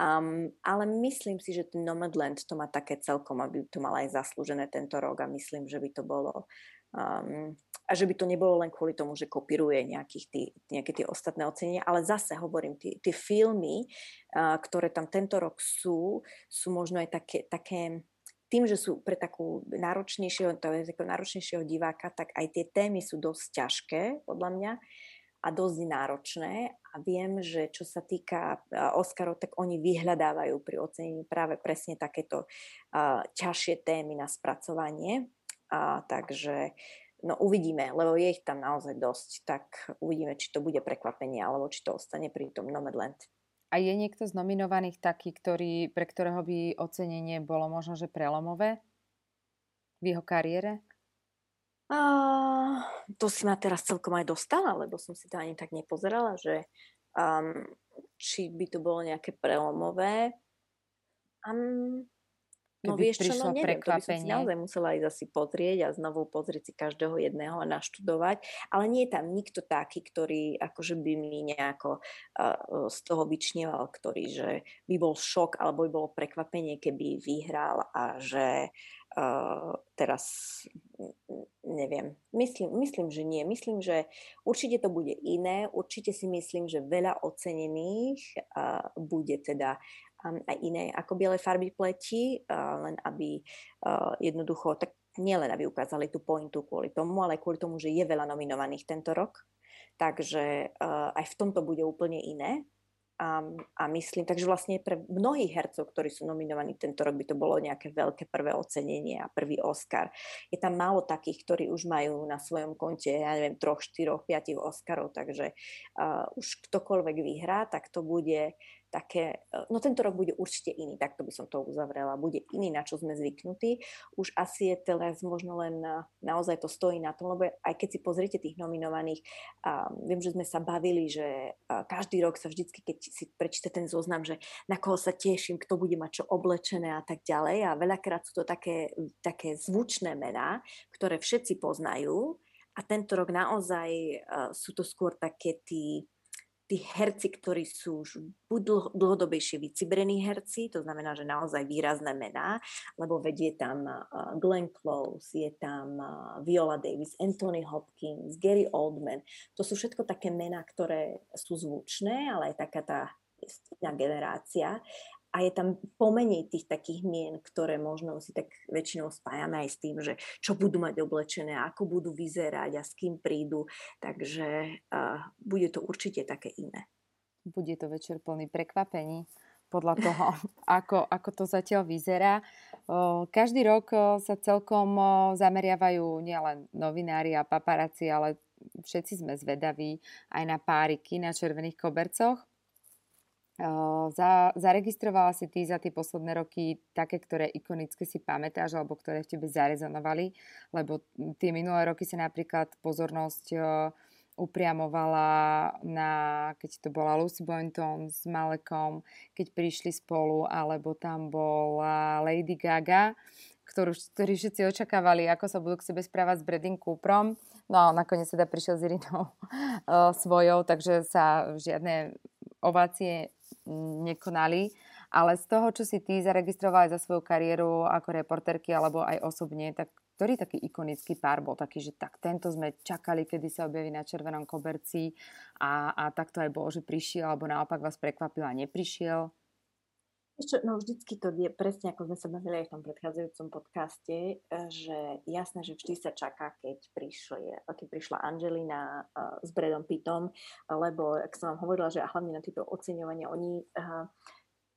Um, ale myslím si, že ten Nomadland to má také celkom, aby to mal aj zaslúžené tento rok a myslím, že by to bolo um, a že by to nebolo len kvôli tomu, že kopíruje nejakých tý, nejaké tie ostatné ocenenia, ale zase hovorím, tie filmy, uh, ktoré tam tento rok sú, sú možno aj také, také tým, že sú pre takú náročnejšieho, to je takého náročnejšieho diváka, tak aj tie témy sú dosť ťažké, podľa mňa, a dosť náročné. A viem, že čo sa týka Oscarov, tak oni vyhľadávajú pri ocenení práve presne takéto uh, ťažšie témy na spracovanie. Uh, takže No uvidíme, lebo je ich tam naozaj dosť, tak uvidíme, či to bude prekvapenie, alebo či to ostane pri tom Nomadland. A je niekto z nominovaných taký, ktorý, pre ktorého by ocenenie bolo možno, že prelomové v jeho kariére? Uh, to si ma teraz celkom aj dostala, lebo som si to ani tak nepozerala, že um, či by to bolo nejaké prelomové. Um, No vieš čo, no neviem, to by som si naozaj musela ísť asi pozrieť a znovu pozrieť si každého jedného a naštudovať, ale nie je tam nikto taký, ktorý akože by mi nejako uh, z toho vyčneval, ktorý, že by bol šok alebo by bolo prekvapenie, keby vyhral a že uh, teraz neviem, myslím, myslím, že nie. Myslím, že určite to bude iné, určite si myslím, že veľa ocenených uh, bude teda aj iné ako biele farby pleti, len aby jednoducho, tak nielen aby ukázali tú pointu kvôli tomu, ale kvôli tomu, že je veľa nominovaných tento rok. Takže aj v tomto bude úplne iné. a, a myslím, takže vlastne pre mnohých hercov, ktorí sú nominovaní tento rok, by to bolo nejaké veľké prvé ocenenie a prvý Oscar. Je tam málo takých, ktorí už majú na svojom konte, ja neviem, troch, štyroch, piatich Oscarov, takže uh, už ktokoľvek vyhrá, tak to bude také, e, no tento rok bude určite iný, takto by som to uzavrela, bude iný, na čo sme zvyknutí. Už asi je teraz možno len e, naozaj to stojí na tom, lebo aj keď si pozriete tých nominovaných, a viem, že sme sa bavili, že e, každý rok sa vždycky, keď si prečíte ten zoznam, že na koho sa teším, kto bude mať čo oblečené a tak ďalej a veľakrát sú to také, také zvučné mená, ktoré všetci poznajú a tento rok naozaj uh, sú to skôr také tí tí herci, ktorí sú už buď dlho, dlhodobejšie vycibrení herci, to znamená, že naozaj výrazné mená, lebo vedie tam uh, Glenn Close, je tam uh, Viola Davis, Anthony Hopkins, Gary Oldman. To sú všetko také mená, ktoré sú zvučné, ale aj taká tá generácia a je tam pomenej tých takých mien, ktoré možno si tak väčšinou spájame aj s tým, že čo budú mať oblečené, ako budú vyzerať a s kým prídu. Takže uh, bude to určite také iné. Bude to večer plný prekvapení podľa toho, ako, ako to zatiaľ vyzerá. Každý rok sa celkom zameriavajú nielen novinári a paparáci, ale všetci sme zvedaví aj na páriky na červených kobercoch. Za, zaregistrovala si ty za tie posledné roky také, ktoré ikonicky si pamätáš alebo ktoré v tebe zarezonovali? Lebo tie minulé roky sa napríklad pozornosť upriamovala na, keď to bola Lucy Boynton s Malekom, keď prišli spolu, alebo tam bola Lady Gaga, ktorú, ktorí všetci očakávali, ako sa budú k sebe správať s Bradley Cooprom. No a nakoniec teda prišiel s Irinou uh, svojou, takže sa žiadne ovácie nekonali, ale z toho, čo si ty zaregistrovala za svoju kariéru ako reporterky alebo aj osobne, tak ktorý taký ikonický pár bol taký, že tak tento sme čakali, kedy sa objaví na červenom koberci a, a tak to aj bolo, že prišiel alebo naopak vás prekvapil a neprišiel? Ešte, no vždycky to je presne, ako sme sa bavili aj v tom predchádzajúcom podcaste, e, že jasné, že vždy sa čaká, keď, prišli, keď prišla Angelina uh, s Bredom Pittom, lebo, ak som vám hovorila, že hlavne na tieto oceňovania, oni uh,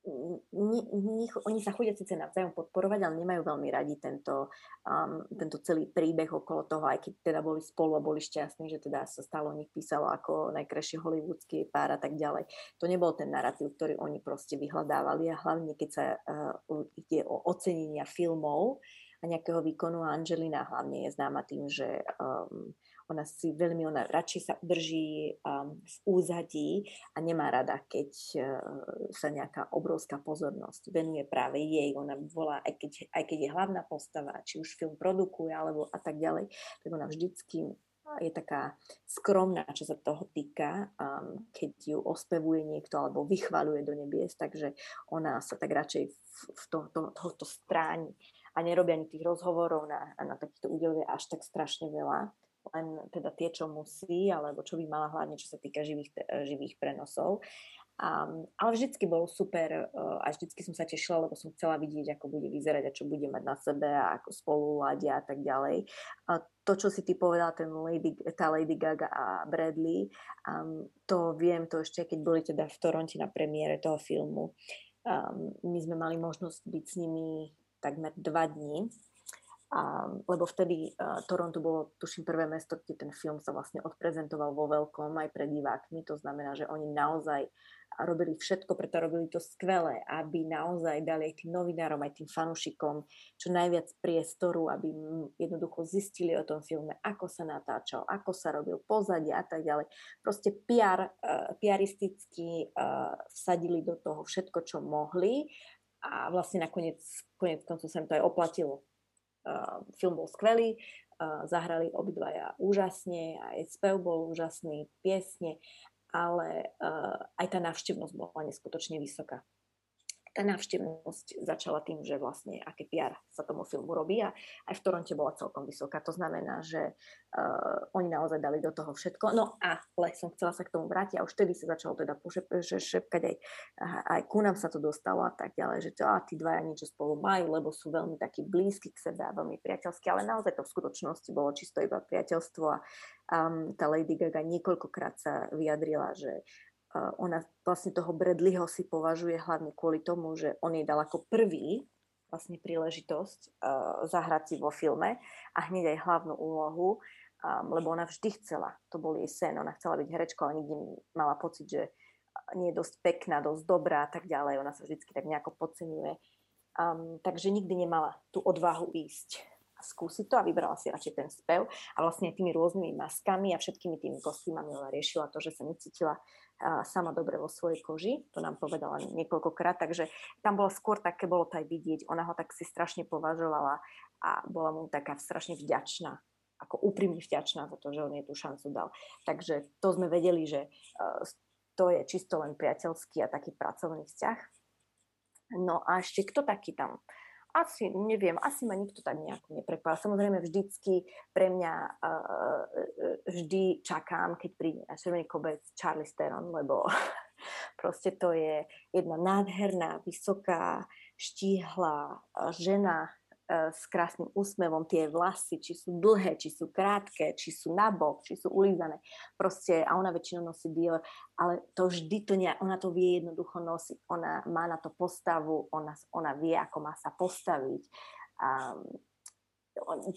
nich, oni sa chodia síce navzájom podporovať, ale nemajú veľmi radi tento, um, tento celý príbeh okolo toho, aj keď teda boli spolu a boli šťastní, že teda sa stalo o nich písalo ako najkrajší hollywoodský pár a tak ďalej. To nebol ten narratív, ktorý oni proste vyhľadávali a hlavne keď sa uh, ide o ocenenia filmov a nejakého výkonu Angelina hlavne je známa tým, že um, ona si veľmi, ona radšej sa drží um, v úzadí a nemá rada, keď uh, sa nejaká obrovská pozornosť venuje práve jej. Ona volá, aj keď, aj keď je hlavná postava, či už film produkuje alebo a tak ďalej, tak ona vždycky je taká skromná, čo sa toho týka, um, keď ju ospevuje niekto alebo vychvaluje do nebies, takže ona sa tak radšej v, v to, to, tohoto stráni a nerobia ani tých rozhovorov na, na takýchto údeloch až tak strašne veľa len teda tie, čo musí, alebo čo by mala hlavne, čo sa týka živých, živých prenosov. Um, ale vždycky bol super uh, a vždycky som sa tešila, lebo som chcela vidieť, ako bude vyzerať a čo bude mať na sebe a ako spolu ladia a tak ďalej. A to, čo si ty povedala, ten Lady, tá Lady Gaga a Bradley, um, to viem, to ešte keď boli teda v Toronte na premiére toho filmu. Um, my sme mali možnosť byť s nimi takmer dva dní a, lebo vtedy uh, Toronto bolo, tuším, prvé mesto, kde ten film sa vlastne odprezentoval vo veľkom aj pred divákmi. To znamená, že oni naozaj robili všetko, preto robili to skvelé, aby naozaj dali aj tým novinárom, aj tým fanúšikom čo najviac priestoru, aby jednoducho zistili o tom filme, ako sa natáčal, ako sa robil pozadie a tak ďalej. Proste PR, uh, PRisticky uh, vsadili do toho všetko, čo mohli a vlastne nakoniec, konec koncov sa im to aj oplatilo film bol skvelý, zahrali obidvaja úžasne, aj spev bol úžasný, piesne, ale aj tá návštevnosť bola neskutočne vysoká tá návštevnosť začala tým, že vlastne aké PR sa tomu filmu robí a aj v Toronte bola celkom vysoká. To znamená, že uh, oni naozaj dali do toho všetko. No ale som chcela sa k tomu vrátiť a už vtedy sa začalo teda pošep, že šepkať aj, aj ku nám sa to dostalo a tak ďalej, že to, a tí dvaja niečo spolu majú, lebo sú veľmi takí blízki k sebe a veľmi priateľskí, ale naozaj to v skutočnosti bolo čisto iba priateľstvo a um, tá Lady Gaga niekoľkokrát sa vyjadrila, že ona vlastne toho Bradleyho si považuje hlavne kvôli tomu, že on jej dal ako prvý vlastne príležitosť uh, zahrať si vo filme a hneď aj hlavnú úlohu, um, lebo ona vždy chcela, to bol jej sen, ona chcela byť herečkou, ale nikdy mala pocit, že nie je dosť pekná, dosť dobrá a tak ďalej. Ona sa vždy tak nejako podceňuje. Um, takže nikdy nemala tú odvahu ísť a skúsiť to a vybrala si radšej ten spev a vlastne tými rôznymi maskami a všetkými tými kostýmami riešila to, že sa necítila sama dobre vo svojej koži, to nám povedala niekoľkokrát, takže tam bolo skôr také, bolo to aj vidieť, ona ho tak si strašne považovala a bola mu taká strašne vďačná, ako úprimne vďačná za to, že on jej tú šancu dal. Takže to sme vedeli, že to je čisto len priateľský a taký pracovný vzťah. No a ešte kto taký tam asi, neviem, asi ma nikto tak nejako neprekvapil. Samozrejme vždycky pre mňa uh, vždy čakám, keď príde na Červený kobec Charlie Steron, lebo proste to je jedna nádherná, vysoká, štíhla žena, E, s krásnym úsmevom, tie vlasy, či sú dlhé, či sú krátke, či sú nabok, či sú ulízané. Proste, a ona väčšinou nosí Dior, ale to vždy to nie, ona to vie jednoducho nosiť. Ona má na to postavu, ona, ona vie, ako má sa postaviť. A,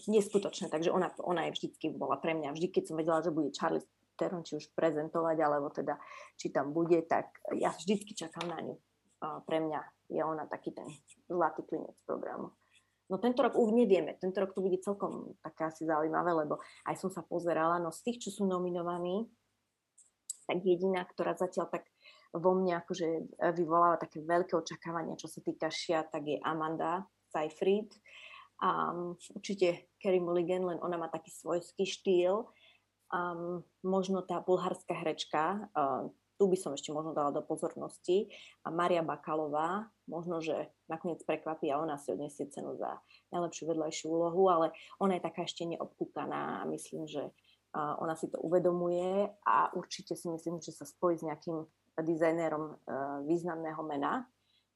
neskutočné, takže ona, ona je vždycky bola pre mňa, vždy keď som vedela, že bude Charlie Theron, či už prezentovať, alebo teda, či tam bude, tak ja vždycky čakám na ňu. A pre mňa je ona taký ten zlatý klinec programu. No tento rok už nevieme, tento rok to bude celkom také asi zaujímavé, lebo aj som sa pozerala, no z tých, čo sú nominovaní, tak jediná, ktorá zatiaľ tak vo mne akože vyvoláva také veľké očakávania, čo sa týka šia, tak je Amanda Seyfried. Um, určite Kerry Mulligan, len ona má taký svojský štýl. Um, možno tá bulharská herečka, uh, tu by som ešte možno dala do pozornosti. A Maria Bakalová, možno, že nakoniec prekvapí a ona si odniesie cenu za najlepšiu vedľajšiu úlohu, ale ona je taká ešte neobkúkaná a myslím, že ona si to uvedomuje a určite si myslím, že sa spojí s nejakým dizajnérom e, významného mena,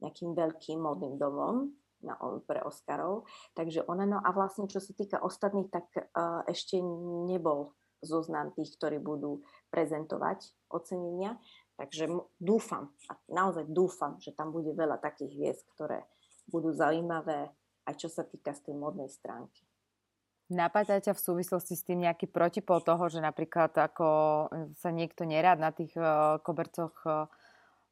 nejakým veľkým modným domom na, pre Oscarov. Takže ona, no a vlastne čo sa týka ostatných, tak uh, ešte nebol zoznam tých, ktorí budú prezentovať ocenenia. Takže dúfam, a naozaj dúfam, že tam bude veľa takých hviezd, ktoré budú zaujímavé aj čo sa týka z tej modnej stránky. Napadá ťa v súvislosti s tým nejaký protipol toho, že napríklad ako sa niekto nerád na tých uh, kobercoch uh,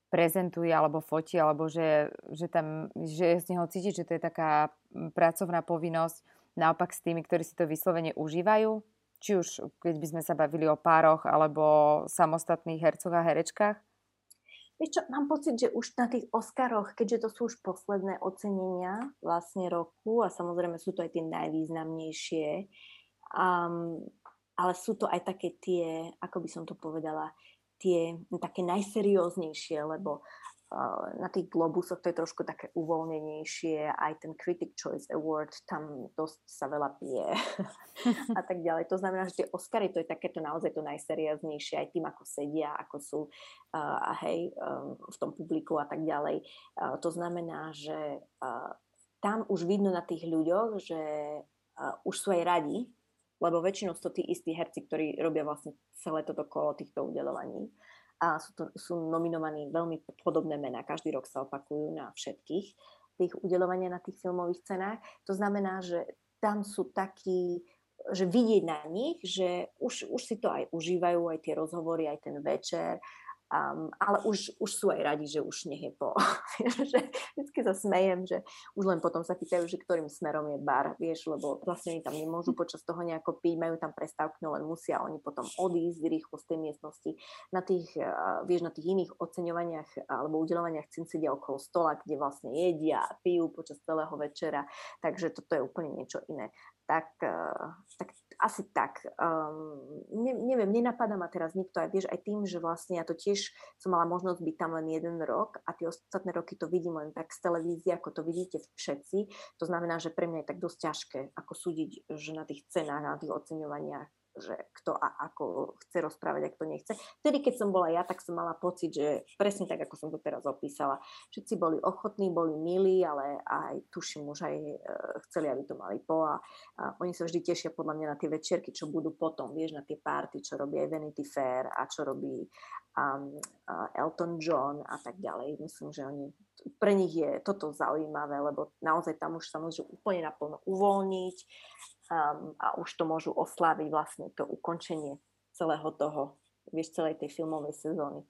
prezentuje alebo fotí, alebo že, že, tam, že z neho cítiť, že to je taká pracovná povinnosť, naopak s tými, ktorí si to vyslovene užívajú? Či už keď by sme sa bavili o pároch alebo samostatných hercoch a herečkách? Vieš čo, mám pocit, že už na tých Oscaroch, keďže to sú už posledné ocenenia vlastne roku a samozrejme sú to aj tie najvýznamnejšie, um, ale sú to aj také tie, ako by som to povedala, tie také najserióznejšie, lebo na tých globusoch to je trošku také uvoľnenejšie, aj ten Critic Choice Award, tam dosť sa veľa pije a tak ďalej. To znamená, že tie Oscary to je takéto naozaj to najserióznejšie, aj tým, ako sedia, ako sú uh, hej, um, v tom publiku a tak ďalej. Uh, to znamená, že uh, tam už vidno na tých ľuďoch, že uh, už sú aj radi, lebo väčšinou sú to tí istí herci, ktorí robia vlastne celé toto kolo týchto udelovaní a sú, to, sú nominovaní veľmi podobné mená. Každý rok sa opakujú na všetkých tých udelovania na tých filmových cenách. To znamená, že tam sú takí, že vidieť na nich, že už, už si to aj užívajú, aj tie rozhovory, aj ten večer Um, ale už, už sú aj radi, že už nech je po. že vždycky sa smejem, že už len potom sa pýtajú, že ktorým smerom je bar, vieš, lebo vlastne oni tam nemôžu počas toho nejako piť, majú tam prestávku, no len musia oni potom odísť rýchlo z tej miestnosti. Na tých, uh, vieš, na tých iných oceňovaniach alebo udelovaniach cen sedia okolo stola, kde vlastne jedia a pijú počas celého večera, takže toto je úplne niečo iné tak, eh, tak asi tak. Um, ne, neviem, nenapadá ma teraz nikto aj, vieš, aj tým, že vlastne ja to tiež som mala možnosť byť tam len jeden rok a tie ostatné roky to vidím len tak z televízie, ako to vidíte všetci. To znamená, že pre mňa je tak dosť ťažké, ako súdiť, že na tých cenách, na tých oceňovaniach že kto a ako chce rozprávať a kto nechce. Vtedy, keď som bola ja, tak som mala pocit, že presne tak, ako som to teraz opísala, všetci boli ochotní, boli milí, ale aj tuším už aj e, chceli, aby to mali po a, a oni sa vždy tešia podľa mňa na tie večerky, čo budú potom, vieš, na tie party, čo robí aj Vanity Fair a čo robí um, uh, Elton John a tak ďalej. Myslím, že oni, pre nich je toto zaujímavé, lebo naozaj tam už sa môžu úplne naplno uvoľniť um, a už to môžu osláviť vlastne to ukončenie celého toho, vieš, celej tej filmovej sezóny.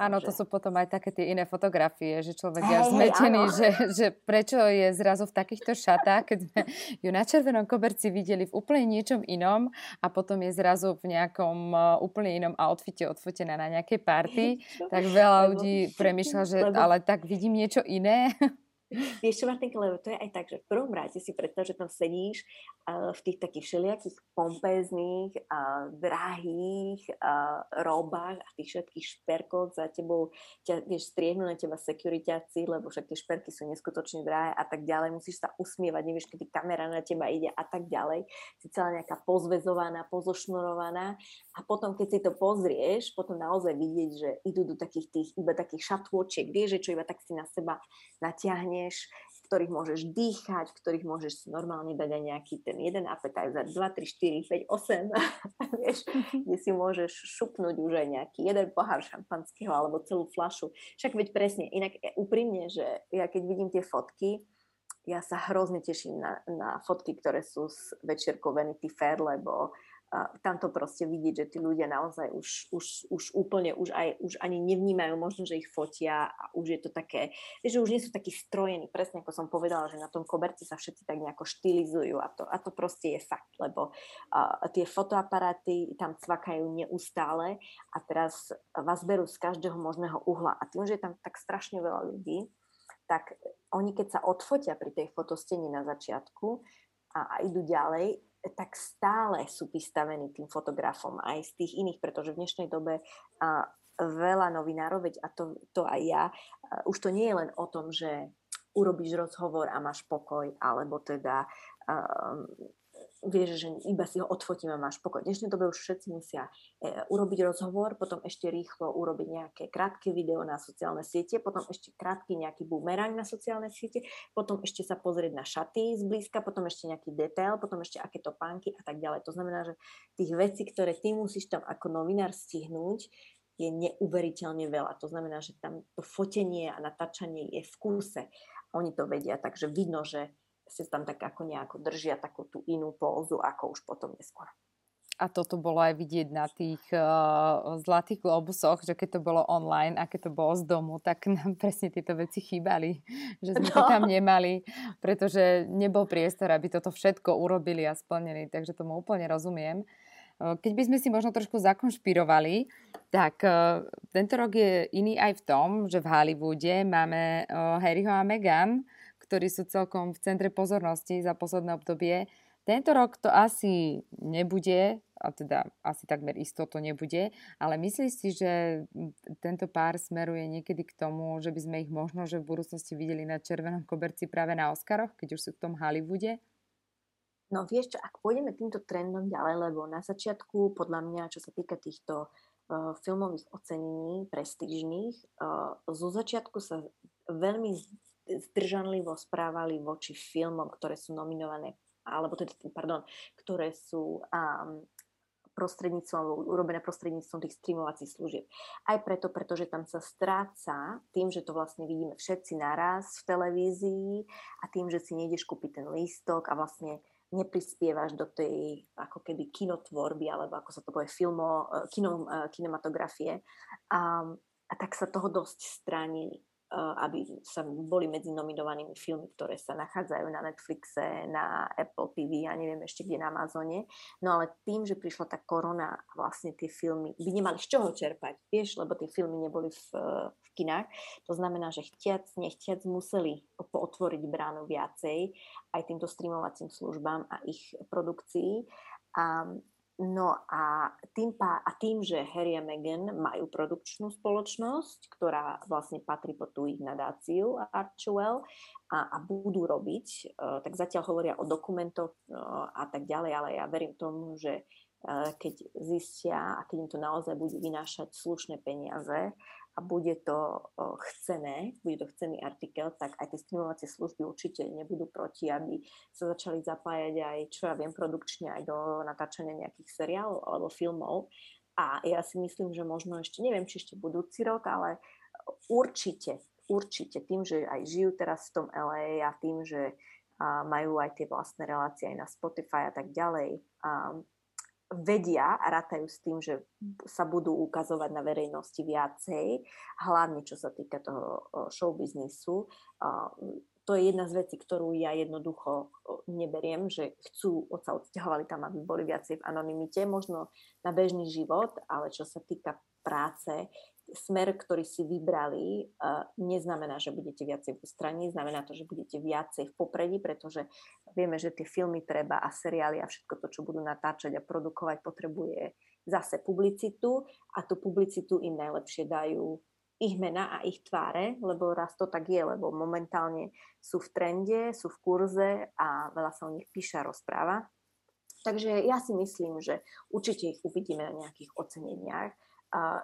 Áno, to sú potom aj také tie iné fotografie, že človek je zmetený, že, že prečo je zrazu v takýchto šatách, keď sme ju na červenom koberci videli v úplne niečom inom a potom je zrazu v nejakom uh, úplne inom outfite odfotená na nejakej party, tak veľa ľudí premýšľa, že ale tak vidím niečo iné. Vieš čo, Martinka, lebo to je aj tak, že v prvom rade si predstav, že tam sedíš uh, v tých takých všelijakých pompezných, uh, drahých uh, robách a tých všetkých šperkoch za tebou, ťa, vieš, striehnú na teba securitáci, lebo však tie šperky sú neskutočne drahé a tak ďalej. Musíš sa usmievať, nevieš, kedy kamera na teba ide a tak ďalej. Si celá nejaká pozvezovaná, pozošnurovaná a potom, keď si to pozrieš, potom naozaj vidieť, že idú do takých tých, iba takých šatôčiek, vieš, že čo iba tak si na seba natiahne dostaneš, v ktorých môžeš dýchať, v ktorých môžeš normálne dať aj nejaký ten jeden appetizer, 2, 3, 4, 5, 8, vieš, kde si môžeš šupnúť už aj nejaký jeden pohár šampanského alebo celú flašu. Však veď presne, inak e, úprimne, že ja keď vidím tie fotky, ja sa hrozne teším na, na fotky, ktoré sú z večierkou Vanity Fair, lebo uh, tam to proste vidieť, že tí ľudia naozaj už, už, už úplne, už, aj, už ani nevnímajú možno, že ich fotia a už je to také, že už nie sú takí strojení, presne ako som povedala, že na tom koberci sa všetci tak nejako štilizujú a to, a to proste je fakt, lebo uh, tie fotoaparáty tam cvakajú neustále a teraz vás berú z každého možného uhla a tým, že je tam tak strašne veľa ľudí, tak oni keď sa odfotia pri tej fotosteni na začiatku a, a idú ďalej, tak stále sú vystavení tým fotografom aj z tých iných, pretože v dnešnej dobe a, veľa novinárov, veď a to, to aj ja, a, už to nie je len o tom, že urobíš rozhovor a máš pokoj, alebo teda um, vieš, že iba si ho odfotím a máš pokoj. V dnešnej dobe už všetci musia e, urobiť rozhovor, potom ešte rýchlo urobiť nejaké krátke video na sociálne siete, potom ešte krátky nejaký bumerang na sociálne siete, potom ešte sa pozrieť na šaty zblízka, potom ešte nejaký detail, potom ešte aké topánky a tak ďalej. To znamená, že tých vecí, ktoré ty musíš tam ako novinár stihnúť, je neuveriteľne veľa. To znamená, že tam to fotenie a natáčanie je v kúse. Oni to vedia, takže vidno, že si tam tak ako nejako držia takú tú inú pózu, ako už potom neskôr. A toto bolo aj vidieť na tých uh, zlatých globusoch, že keď to bolo online a keď to bolo z domu, tak nám presne tieto veci chýbali. Že sme no. to tam nemali, pretože nebol priestor, aby toto všetko urobili a splnili. Takže tomu úplne rozumiem. Keď by sme si možno trošku zakonšpirovali, tak uh, tento rok je iný aj v tom, že v Hollywoode máme uh, Harryho a Meghan, ktorí sú celkom v centre pozornosti za posledné obdobie. Tento rok to asi nebude, a teda asi takmer isto to nebude, ale myslíš si, že tento pár smeruje niekedy k tomu, že by sme ich možno že v budúcnosti videli na červenom koberci práve na Oscaroch, keď už sú v tom Hollywoode? No vieš čo, ak pôjdeme týmto trendom ďalej, lebo na začiatku, podľa mňa, čo sa týka týchto uh, filmových ocenení prestížnych, uh, zo začiatku sa veľmi zdržanlivo správali voči filmom, ktoré sú nominované, alebo teda, pardon, ktoré sú um, prostredníctvom, urobené prostredníctvom tých streamovacích služieb. Aj preto, pretože tam sa stráca tým, že to vlastne vidíme všetci naraz v televízii a tým, že si nejdeš kúpiť ten lístok a vlastne neprispievaš do tej ako keby kinotvorby, alebo ako sa to povie, filmo, kino, kinematografie. A, a tak sa toho dosť stránili. Aby sa boli medzi nominovanými filmy, ktoré sa nachádzajú na Netflixe, na Apple TV a neviem ešte kde na Amazone. No ale tým, že prišla tá korona, vlastne tie filmy by nemali z čoho čerpať, vieš, lebo tie filmy neboli v, v kinách. To znamená, že chtiac, nechtiac museli otvoriť bránu viacej aj týmto streamovacím službám a ich produkcii. A No a tým, pá, a tým, že Harry a Meghan majú produkčnú spoločnosť, ktorá vlastne patrí pod tú ich nadáciu Archewell a, a budú robiť, uh, tak zatiaľ hovoria o dokumentoch uh, a tak ďalej, ale ja verím tomu, že keď zistia a keď im to naozaj bude vynášať slušné peniaze a bude to chcené, bude to chcený artikel, tak aj tie streamovacie služby určite nebudú proti, aby sa začali zapájať aj, čo ja viem, produkčne aj do natáčania nejakých seriálov alebo filmov. A ja si myslím, že možno ešte, neviem, či ešte budúci rok, ale určite, určite tým, že aj žijú teraz v tom LA a tým, že majú aj tie vlastné relácie aj na Spotify a tak ďalej, vedia a rátajú s tým, že sa budú ukazovať na verejnosti viacej, hlavne čo sa týka toho showbiznisu. To je jedna z vecí, ktorú ja jednoducho neberiem, že chcú sa odsťahovali tam, aby boli viacej v anonimite, možno na bežný život, ale čo sa týka práce, smer, ktorý si vybrali, neznamená, že budete viacej v strane, znamená to, že budete viacej v popredí, pretože vieme, že tie filmy treba a seriály a všetko to, čo budú natáčať a produkovať, potrebuje zase publicitu a tú publicitu im najlepšie dajú ich mena a ich tváre, lebo raz to tak je, lebo momentálne sú v trende, sú v kurze a veľa sa o nich píše rozpráva. Takže ja si myslím, že určite ich uvidíme na nejakých oceneniach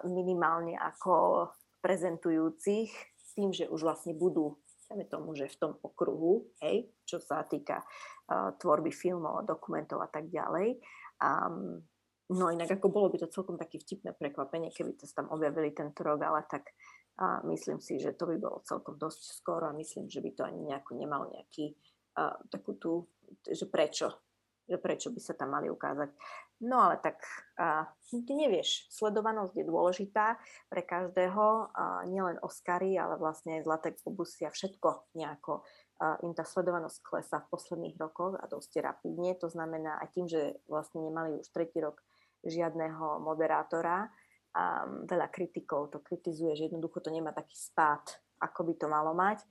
minimálne ako prezentujúcich tým, že už vlastne budú dajme tomu, že v tom okruhu, hej, čo sa týka uh, tvorby filmov, dokumentov a tak ďalej. Um, no inak ako bolo by to celkom také vtipné prekvapenie, keby to tam objavili tento rok, ale tak uh, myslím si, že to by bolo celkom dosť skoro a myslím, že by to ani nejako nemalo nejaký uh, takú tú, že prečo, že prečo by sa tam mali ukázať. No ale tak uh, ty nevieš, sledovanosť je dôležitá pre každého, uh, nielen Oscary, ale vlastne aj Zlaté globusy a všetko nejako uh, im tá sledovanosť klesá v posledných rokoch a dosť rapidne. To znamená aj tým, že vlastne nemali už tretí rok žiadneho moderátora, um, veľa kritikov to kritizuje, že jednoducho to nemá taký spád, ako by to malo mať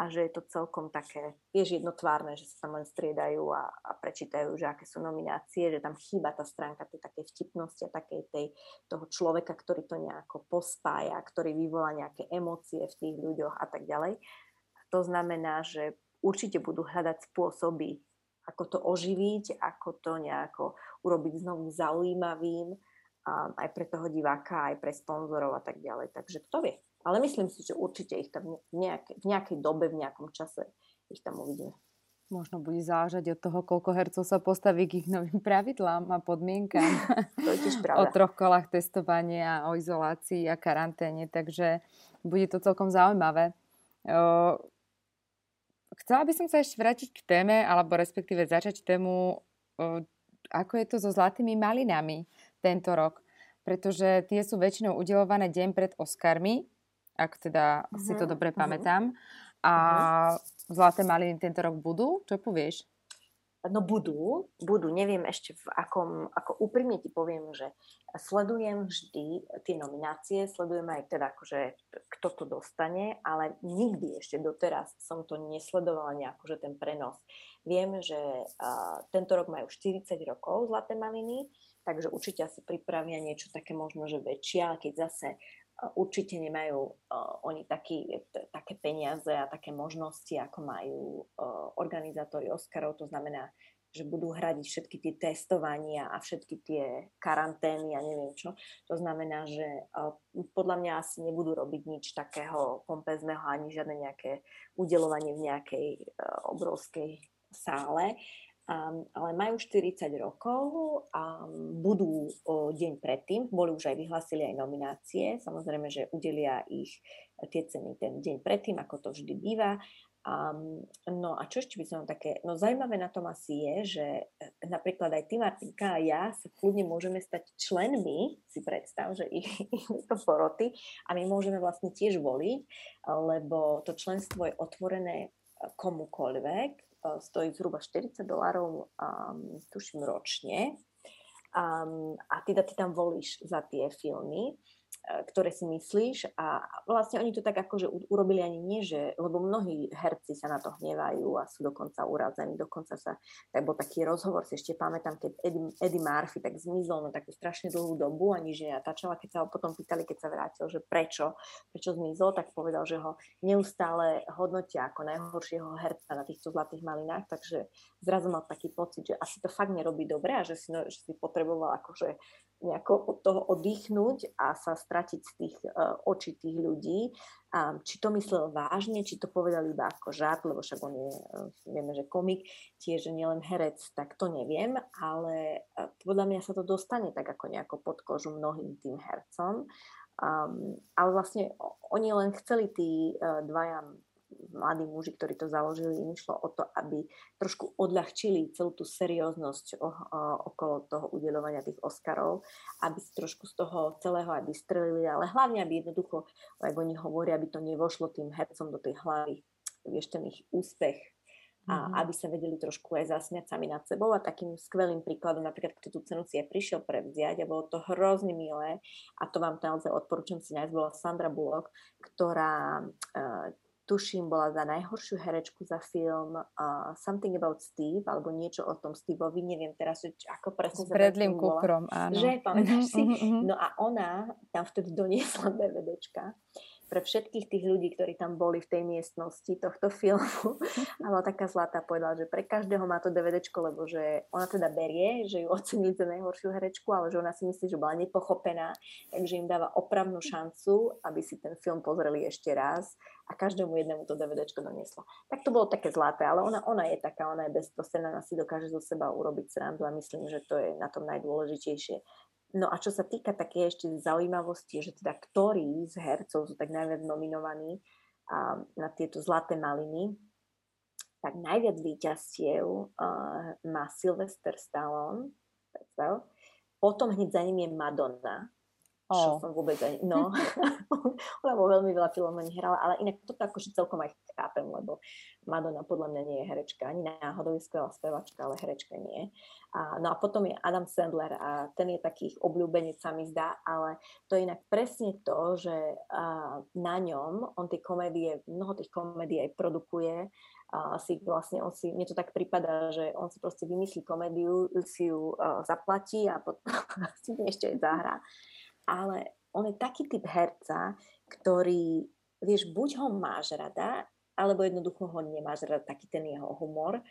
a že je to celkom také, vieš, jednotvárne, že sa tam len striedajú a, a prečítajú, že aké sú nominácie, že tam chýba tá stránka tej takej vtipnosti a takej tej, toho človeka, ktorý to nejako pospája, ktorý vyvolá nejaké emócie v tých ľuďoch a tak ďalej. To znamená, že určite budú hľadať spôsoby, ako to oživiť, ako to nejako urobiť znovu zaujímavým um, aj pre toho diváka, aj pre sponzorov a tak ďalej. Takže kto vie? Ale myslím si, že určite ich tam v nejakej, v nejakej dobe, v nejakom čase ich tam uvidíme. Možno bude záležať od toho, koľko hercov sa postaví k ich novým pravidlám a podmienkám. to je tiež pravda. O troch kolách testovania, o izolácii a karanténe, takže bude to celkom zaujímavé. Chcela by som sa ešte vrátiť k téme, alebo respektíve začať tému, ako je to so zlatými malinami tento rok. Pretože tie sú väčšinou udelované deň pred Oscarmi, ak teda uh-huh. si to mhm, dobre uh-huh. pamätám. A uh-huh. zlaté maliny tento rok budú? Čo povieš? No budú, budú, neviem ešte v akom, ako úprimne ti poviem, že sledujem vždy tie nominácie, sledujem aj teda akože kto to dostane, ale nikdy ešte doteraz som to nesledovala nejako, že ten prenos. Viem, že uh, tento rok majú 40 rokov Zlaté maliny, takže určite asi pripravia niečo také možno, že väčšie, ale keď zase určite nemajú uh, oni taký, t- také peniaze a také možnosti, ako majú uh, organizátori Oscarov. To znamená, že budú hradiť všetky tie testovania a všetky tie karantény a neviem čo. To znamená, že uh, podľa mňa asi nebudú robiť nič takého pompezného ani žiadne nejaké udelovanie v nejakej uh, obrovskej sále um, ale majú 40 rokov a budú o deň predtým, boli už aj vyhlásili aj nominácie, samozrejme, že udelia ich tie ceny ten deň predtým, ako to vždy býva. Um, no a čo ešte by som také, no zaujímavé na tom asi je, že e, napríklad aj ty Martinka a ja sa kľudne môžeme stať členmi, si predstav, že ich, ich to poroty a my môžeme vlastne tiež voliť, lebo to členstvo je otvorené komukoľvek, E, stojí zhruba 40 dolárov, um, tuším, ročne. Um, a teda ty tam volíš za tie filmy. Ktoré si myslíš a vlastne oni to tak akože urobili ani nie, že, lebo mnohí herci sa na to hnevajú a sú dokonca urazení, dokonca sa, tak bol taký rozhovor, si ešte pamätám, keď Eddie, Eddie Murphy tak zmizol na takú strašne dlhú dobu a nič nenatáčala, keď sa ho potom pýtali, keď sa vrátil, že prečo, prečo zmizol, tak povedal, že ho neustále hodnotia ako najhoršieho herca na týchto zlatých malinách, takže zrazu mal taký pocit, že asi to fakt nerobí dobre a že si, no, že si potreboval akože nejako od toho oddychnúť a sa stratiť z tých uh, očí tých ľudí. A či to myslel vážne, či to povedal iba ako žart, lebo však on je, uh, vieme, že komik, tiež nielen herec, tak to neviem, ale uh, podľa mňa sa to dostane tak ako nejako pod kožu mnohým tým hercom. Um, ale vlastne oni len chceli tí uh, dvaja mladí muži, ktorí to založili, im išlo o to, aby trošku odľahčili celú tú serióznosť o, o, okolo toho udelovania tých Oscarov, aby si trošku z toho celého aj vystrelili, ale hlavne, aby jednoducho, ako oni hovoria, aby to nevošlo tým hercom do tej hlavy, vieš, ten ich úspech a mm-hmm. aby sa vedeli trošku aj zasmiať sami nad sebou a takým skvelým príkladom, napríklad kto tú cenu si aj prišiel prevziať a bolo to hrozne milé a to vám naozaj odporúčam si nájsť, bola Sandra Bullock, ktorá uh, tuším, bola za najhoršiu herečku za film uh, Something About Steve, alebo niečo o tom Steveovi, neviem teraz, ako presne S Bradleym Cooperom, áno. Že, pamätáš si? No a ona tam vtedy doniesla DVDčka pre všetkých tých ľudí, ktorí tam boli v tej miestnosti tohto filmu. A bola taká zlatá, povedala, že pre každého má to DVDčko, lebo že ona teda berie, že ju ocenili za najhoršiu herečku, ale že ona si myslí, že bola nepochopená, takže im dáva opravnú šancu, aby si ten film pozreli ešte raz a každému jednému to DVDčko doniesla. Tak to bolo také zlaté, ale ona, ona je taká, ona je bezprostredná, ona si dokáže zo seba urobiť srandu a myslím, že to je na tom najdôležitejšie No a čo sa týka také ešte zaujímavosti, že teda ktorí z hercov sú tak najviac nominovaní a, na tieto zlaté maliny, tak najviac výťastiev má Sylvester Stallone, predstav. Potom hneď za ním je Madonna, oh. čo som vôbec aj, no, ona vo veľmi veľa filmov nehrala, ale inak toto akože celkom aj chápem, lebo Madonna podľa mňa nie je herečka, ani náhodou je skvelá spevačka, ale herečka nie. A, no a potom je Adam Sandler a ten je takých obľúbenec sa mi zdá, ale to je inak presne to, že a, na ňom on tie komédie, mnoho tých komédií aj produkuje, a si vlastne, on si, mne to tak prípada, že on si proste vymyslí komédiu, si ju uh, zaplatí a potom si ešte aj zahrá. Ale on je taký typ herca, ktorý, vieš, buď ho máš rada, alebo jednoducho ho nemáš rád, taký ten jeho humor.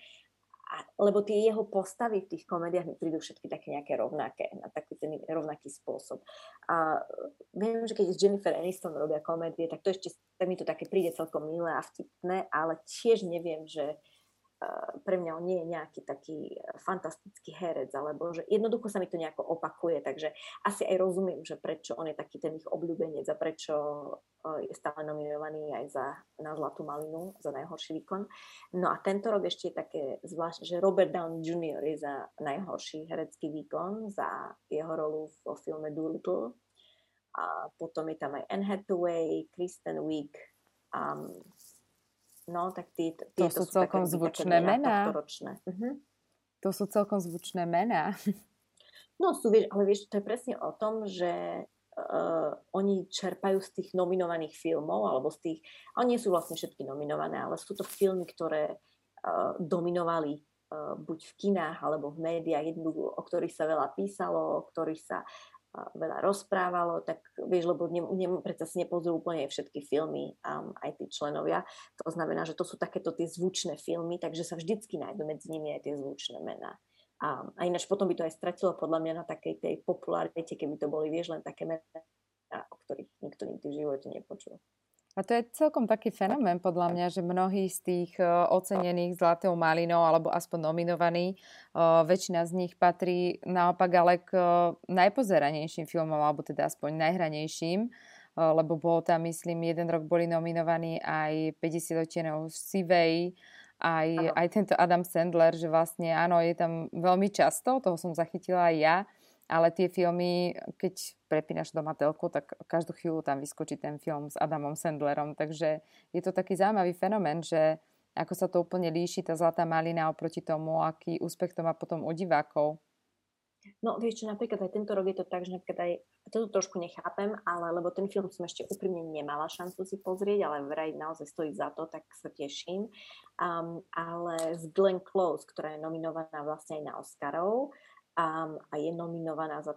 A, lebo tie jeho postavy v tých komédiách mi prídu všetky také nejaké rovnaké, na taký ten rovnaký spôsob. A viem, že keď s Jennifer Aniston robia komédie, tak to ešte, tak mi to také príde celkom milé a vtipné, ale tiež neviem, že pre mňa on nie je nejaký taký fantastický herec, alebo že jednoducho sa mi to nejako opakuje, takže asi aj rozumiem, že prečo on je taký ten ich obľúbenec a prečo je stále nominovaný aj za, na Zlatú malinu, za najhorší výkon. No a tento rok ešte je také zvláštne, že Robert Downey Jr. je za najhorší herecký výkon, za jeho rolu vo filme Doolittle. A potom je tam aj Anne Hathaway, Kristen Wiig, um, No, tak tí, tí, to, to sú celkom také, zvučné mená. Uh-huh. To sú celkom zvučné mená. No sú, vieš, ale vieš, to je presne o tom, že uh, oni čerpajú z tých nominovaných filmov, alebo z tých, oni nie sú vlastne všetky nominované, ale sú to filmy, ktoré uh, dominovali uh, buď v kinách, alebo v médiách, o ktorých sa veľa písalo, o ktorých sa veľa rozprávalo, tak vieš, lebo ne, ne, predsa si nepozrú úplne všetky filmy um, aj tí členovia. To znamená, že to sú takéto tie zvučné filmy, takže sa vždycky nájdú medzi nimi aj tie zvučné mená. A, a ináč potom by to aj stratilo podľa mňa na takej tej popularite, keby to boli, vieš, len také mená, o ktorých nikto nikdy v živote nepočul. A to je celkom taký fenomén podľa mňa, že mnohí z tých e, ocenených zlatou malinou alebo aspoň nominovaní, e, väčšina z nich patrí naopak ale k e, najpozeranejším filmom alebo teda aspoň najhranejším, lebo bolo tam, myslím, jeden rok boli nominovaní aj 50 odtienov Sivej, aj, aj tento Adam Sandler, že vlastne áno, je tam veľmi často, toho som zachytila aj ja, ale tie filmy, keď prepínaš doma telku, tak každú chvíľu tam vyskočí ten film s Adamom Sandlerom, takže je to taký zaujímavý fenomén, že ako sa to úplne líši, tá zlatá malina oproti tomu, aký úspech to má potom u divákov. No vieš čo, napríklad aj tento rok je to tak, že napríklad aj, toto trošku nechápem, ale lebo ten film som ešte úprimne nemala šancu si pozrieť, ale vraj naozaj stojí za to, tak sa teším. Um, ale z Glenn Close, ktorá je nominovaná vlastne aj na Oscarov um, a je nominovaná za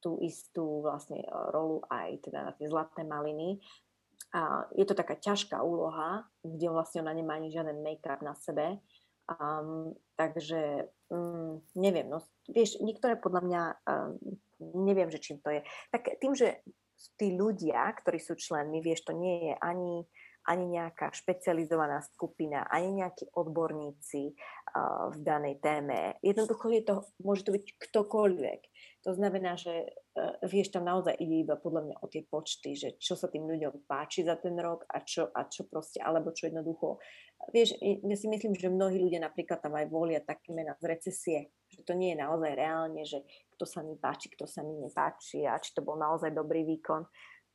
tú istú vlastne e, rolu aj teda na tie zlaté maliny. A je to taká ťažká úloha, kde vlastne ona nemá ani žiaden make-up na sebe. Um, takže um, neviem, no vieš, niektoré podľa mňa, um, neviem, že čím to je. Tak tým, že tí ľudia, ktorí sú členmi, vieš, to nie je ani ani nejaká špecializovaná skupina, ani nejakí odborníci uh, v danej téme. Jednoducho je to, môže to byť ktokoľvek. To znamená, že uh, vieš, tam naozaj ide iba podľa mňa o tie počty, že čo sa tým ľuďom páči za ten rok a čo, a čo proste, alebo čo jednoducho. Vieš, ja si myslím, že mnohí ľudia napríklad tam aj volia také mená z recesie, že to nie je naozaj reálne, že kto sa mi páči, kto sa mi nepáči a či to bol naozaj dobrý výkon.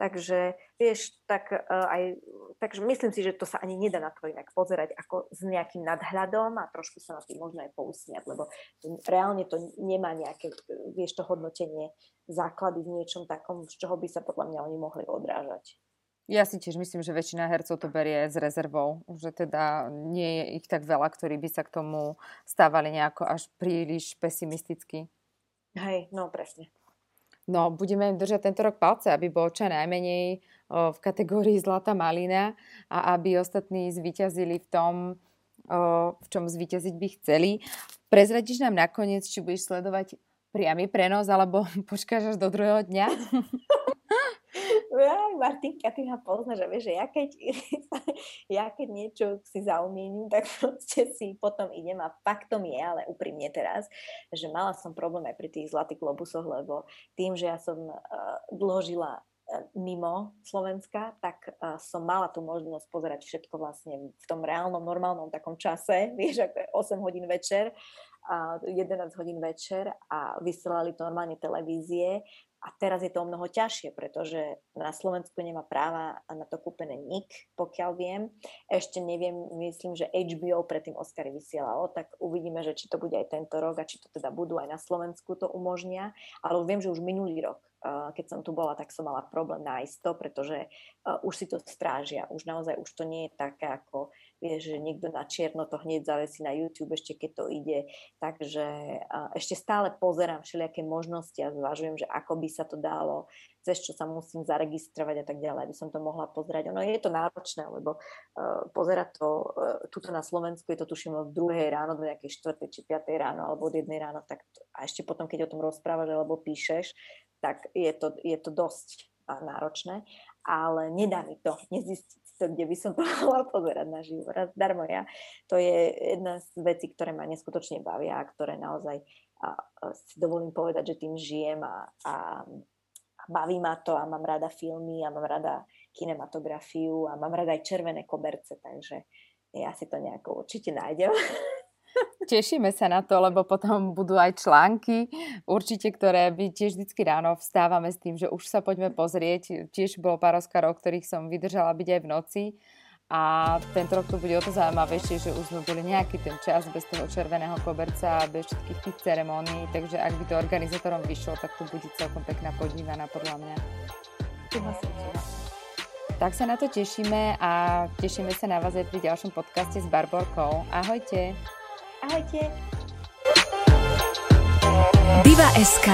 Takže vieš, tak uh, aj, takže myslím si, že to sa ani nedá na to inak pozerať ako s nejakým nadhľadom a trošku sa na tým možno aj pousmiať, lebo reálne to nemá nejaké, vieš, to hodnotenie základy v niečom takom, z čoho by sa podľa mňa oni mohli odrážať. Ja si tiež myslím, že väčšina hercov to berie s rezervou, že teda nie je ich tak veľa, ktorí by sa k tomu stávali nejako až príliš pesimisticky. Hej, no presne. No, budeme držať tento rok palce, aby bol čo najmenej v kategórii Zlatá malina a aby ostatní zvíťazili v tom, v čom zvíťaziť by chceli. Prezradíš nám nakoniec, či budeš sledovať priamy prenos, alebo počkáš až do druhého dňa? Ja, Martinka, ty ma poznáš, že vieš, že ja keď, ja keď niečo si zaumiením, tak proste si potom idem a faktom je, ale úprimne teraz, že mala som problém aj pri tých zlatých globusoch, lebo tým, že ja som uh, dlho žila uh, mimo Slovenska, tak uh, som mala tú možnosť pozerať všetko vlastne v tom reálnom, normálnom takom čase, vieš, ako je 8 hodín večer, a 11 hodín večer a vysielali to normálne televízie a teraz je to o mnoho ťažšie, pretože na Slovensku nemá práva na to kúpené nik, pokiaľ viem. Ešte neviem, myslím, že HBO predtým Oscary vysielalo, tak uvidíme, že či to bude aj tento rok a či to teda budú aj na Slovensku to umožnia. Ale viem, že už minulý rok, keď som tu bola, tak som mala problém nájsť to, pretože už si to strážia. Už naozaj už to nie je také ako vieš, že niekto na čierno to hneď zavesí na YouTube, ešte keď to ide. Takže ešte stále pozerám všelijaké možnosti a zvažujem, že ako by sa to dalo, cez čo sa musím zaregistrovať a tak ďalej, aby som to mohla pozerať. Ono je to náročné, lebo pozerať to tuto na Slovensku, je to tuším od druhej ráno do nejakej štvrtej či piatej ráno alebo od jednej ráno, tak to, a ešte potom, keď o tom rozprávaš alebo píšeš, tak je to, je to dosť náročné, ale nedá mi to nezistiť to, kde by som to mohla pozerať na živo. Raz darmo ja. To je jedna z vecí, ktoré ma neskutočne bavia a ktoré naozaj a, a si dovolím povedať, že tým žijem a, a, a baví ma to a mám rada filmy a mám rada kinematografiu a mám rada aj červené koberce, takže ja si to nejako určite nájdem. Tešíme sa na to, lebo potom budú aj články, určite, ktoré by tiež vždycky ráno vstávame s tým, že už sa poďme pozrieť. Tiež bolo pár Oscarov, ktorých som vydržala byť aj v noci. A tento rok to bude o to zaujímavejšie, že už sme boli nejaký ten čas bez toho červeného koberca bez všetkých tých ceremónií, takže ak by to organizátorom vyšlo, tak to bude celkom pekná podívaná podľa mňa. Tak sa na to tešíme a tešíme sa na vás aj pri ďalšom podcaste s Barborkou. Ahojte! Ahojte. Diva SK